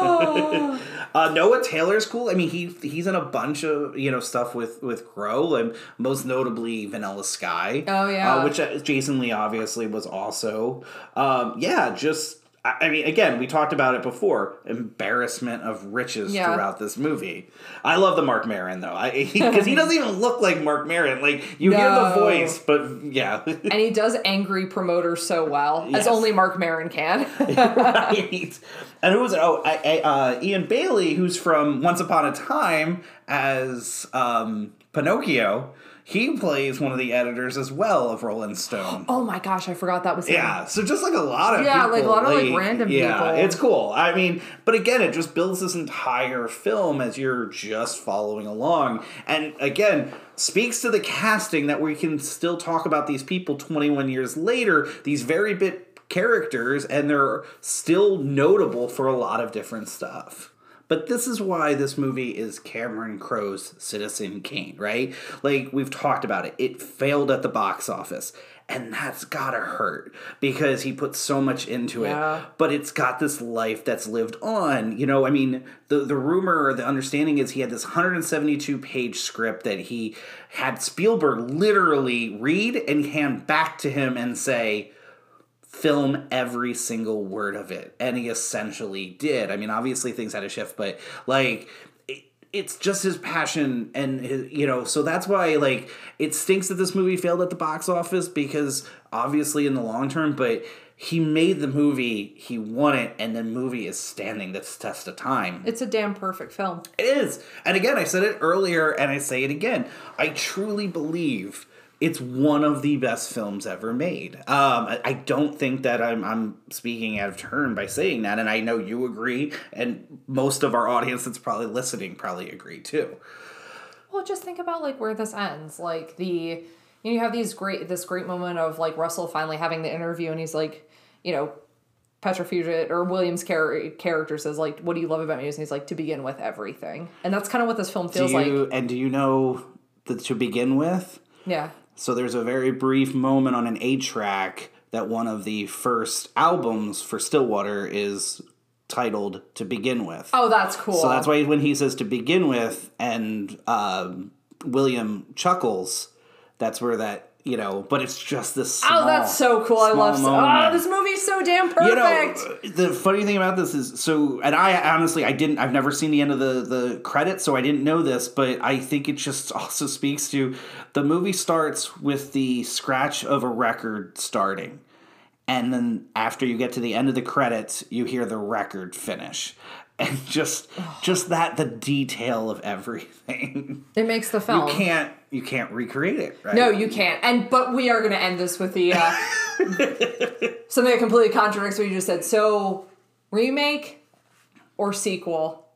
Oh, <laughs> Uh, Noah Taylor's cool. I mean, he he's in a bunch of you know stuff with with Crowe and most notably Vanilla Sky. Oh, yeah. uh, which uh, Jason Lee obviously was also. Um, yeah, just I mean, again, we talked about it before. Embarrassment of riches Yeah. throughout this movie. I love the Mark Maron though, because <laughs> he, doesn't even look like Mark Maron. Like you hear the voice, but yeah. <laughs> and he does angry promoters so well, Yes. as only Mark Maron can. <laughs> right. And who was it? Oh, I, I, uh, Eion Bailey, who's from Once Upon a Time as um, Pinocchio. He plays one of the editors as well of Rolling Stone. oh my gosh, I forgot that was him. Yeah, so just like a lot of Yeah, people, like a lot of, like, random yeah, people. it's cool. I mean, but again, it just builds this entire film as you're just following along, and again, speaks to the casting that we can still talk about these people 21 years later. These very bit characters, and they're still notable for a lot of different stuff. But this is why this movie is Cameron Crowe's Citizen Kane, right? Like we've talked about it. It failed at the box office. And that's gotta hurt because he put so much into Yeah. it. But it's got this life that's lived on. You know, I mean, the, the rumor or the understanding is he had this 172 page script that he had Spielberg literally read and hand back to him and say, film every single word of it and he essentially did. I mean obviously things had to shift but like it's just his passion and his, you know so that's why like it stinks that this movie failed at the box office because obviously in the long term but he made the movie he won it and the movie is standing this test of time. It's a damn perfect film. it is. And again i said it earlier and i say it again. I truly believe it's one of the best films ever made. Um, I, I don't think that I'm, I'm speaking out of turn by saying that, and I know you agree, and most of our audience that's probably listening probably agree too. Well, just think about like where this ends. Like the you, know, you have these great this great moment of like Russell finally having the interview, and he's like, you know, Patrick Fugit or Williams' char- character says like, "What do you love about music?" And he's like, "To begin with, everything." And that's kind of what this film feels you, like. and do you know that to begin with? Yeah. So there's a very brief moment on an eight track that one of the first albums for Stillwater is titled "To Begin With." Oh, that's cool. So that's why when he says to begin with, and um, William chuckles, that's where that you know. But it's just this. Small, Oh, that's so cool. I love. Oh, moment. Oh, this movie's so damn perfect. You know, the funny thing about this is so, and I honestly, I didn't, I've never seen the end of the the credits, so I didn't know this, but I think it just <laughs> also speaks to the movie starts with the scratch of a record starting, and then after you get to the end of the credits, you hear the record finish, <laughs> and just just that the detail of everything, it makes the film. you can't you can't recreate it, right? No, you can't. And but we are going to end this with the uh, <laughs> something that completely contradicts what you just said. So, remake or sequel?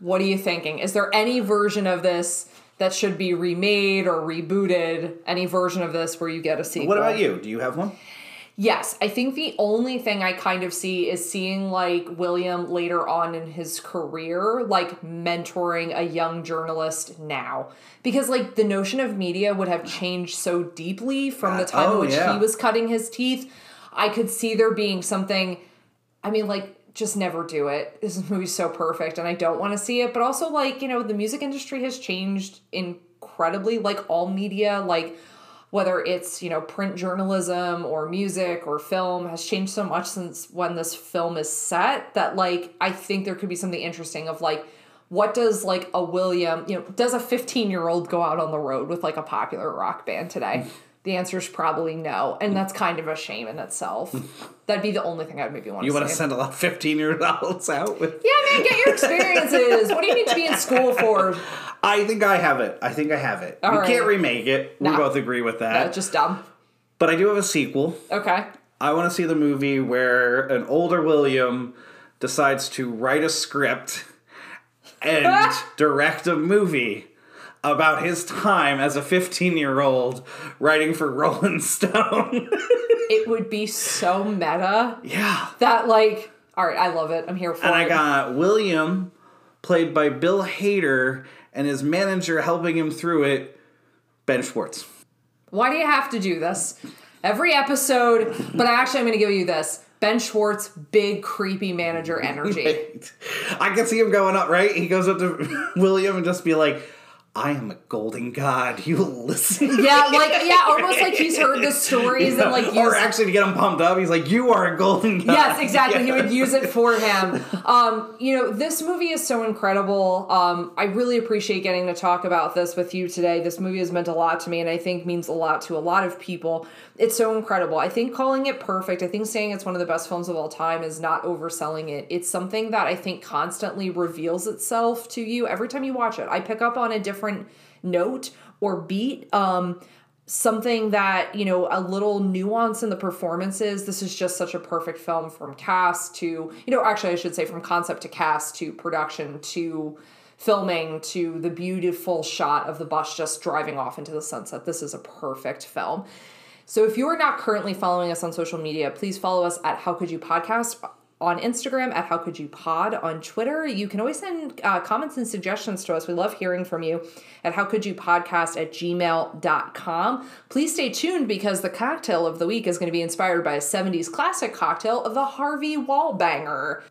What are you thinking? Is there any version of this that should be remade or rebooted? Any version of this where you get a sequel? What about you? Do you have one? Yes, I think the only thing I kind of see is seeing like William later on in his career, like mentoring a young journalist now. Because like the notion of media would have changed so deeply from the time Oh, in which yeah. he was cutting his teeth. I could see there being something, I mean, like, just never do it. This <laughs> movie's so perfect and I don't want to see it. But also, like, you know, the music industry has changed incredibly, like all media, like whether it's you know print journalism or music or film has changed so much since when this film is set that like i think there could be something interesting of like what does like a william you know does a 15 year old go out on the road with like a popular rock band today the answer is probably no and that's kind of a shame in itself <laughs> that'd be the only thing i'd maybe want You to want to send a lot of fifteen year olds <laughs> out with? yeah man get your experiences what do you need to be in school for I think I have it. I think I have it. All we right. can't remake it. We both agree with that. uh, just dumb but I do have a sequel. okay I want to see the movie where an older William decides to write a script and <laughs> direct a movie about his time as a 15 year old writing for <laughs> Rolling Stone. it would be so meta yeah. that like all right i love it i'm here for And I got William, played by Bill Hader, and his manager helping him through it, Ben Schwartz. Why do you have to do this? Every episode, but actually, I'm going to give you this Ben Schwartz, big creepy manager energy. <laughs> I can see him going up, right? He goes up to <laughs> William and just be like, I am a golden god. You will listen. yeah, like, yeah, almost like he's heard the stories and like <laughs> or actually to get him pumped up, he's like, "You are a golden god." Yes, exactly. He would <laughs> use it for him. Um, you know, this movie is so incredible. Um, I really appreciate getting to talk about this with you today. This movie has meant a lot to me, and I think means a lot to a lot of people. It's so incredible. I think calling it perfect, I think saying it's one of the best films of all time is not overselling it. It's something that I think constantly reveals itself to you every time you watch it. I pick up on a different note or beat. Um, something that you know a little nuance in the performances. This is just such a perfect film from cast to you know actually i should say from concept to cast to production to filming to the beautiful shot of the bus just driving off into the sunset. This is a perfect film. So if you are not currently following us on social media please follow us at how could you podcast on Instagram at How Could You Pod, on Twitter. You can always send uh, comments and suggestions to us. We love hearing from you at How Could You Podcast at gmail.com. Please stay tuned because the cocktail of the week is going to be inspired by a 70s classic cocktail of the Harvey Wallbanger.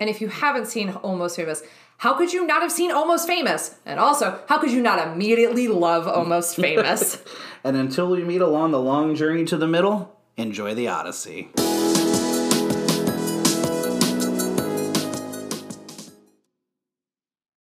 And if you haven't seen Almost Famous, how could you not have seen Almost Famous? And also, how could you not immediately love Almost <laughs> Famous? And until we meet along the long journey to the middle, enjoy the Odyssey.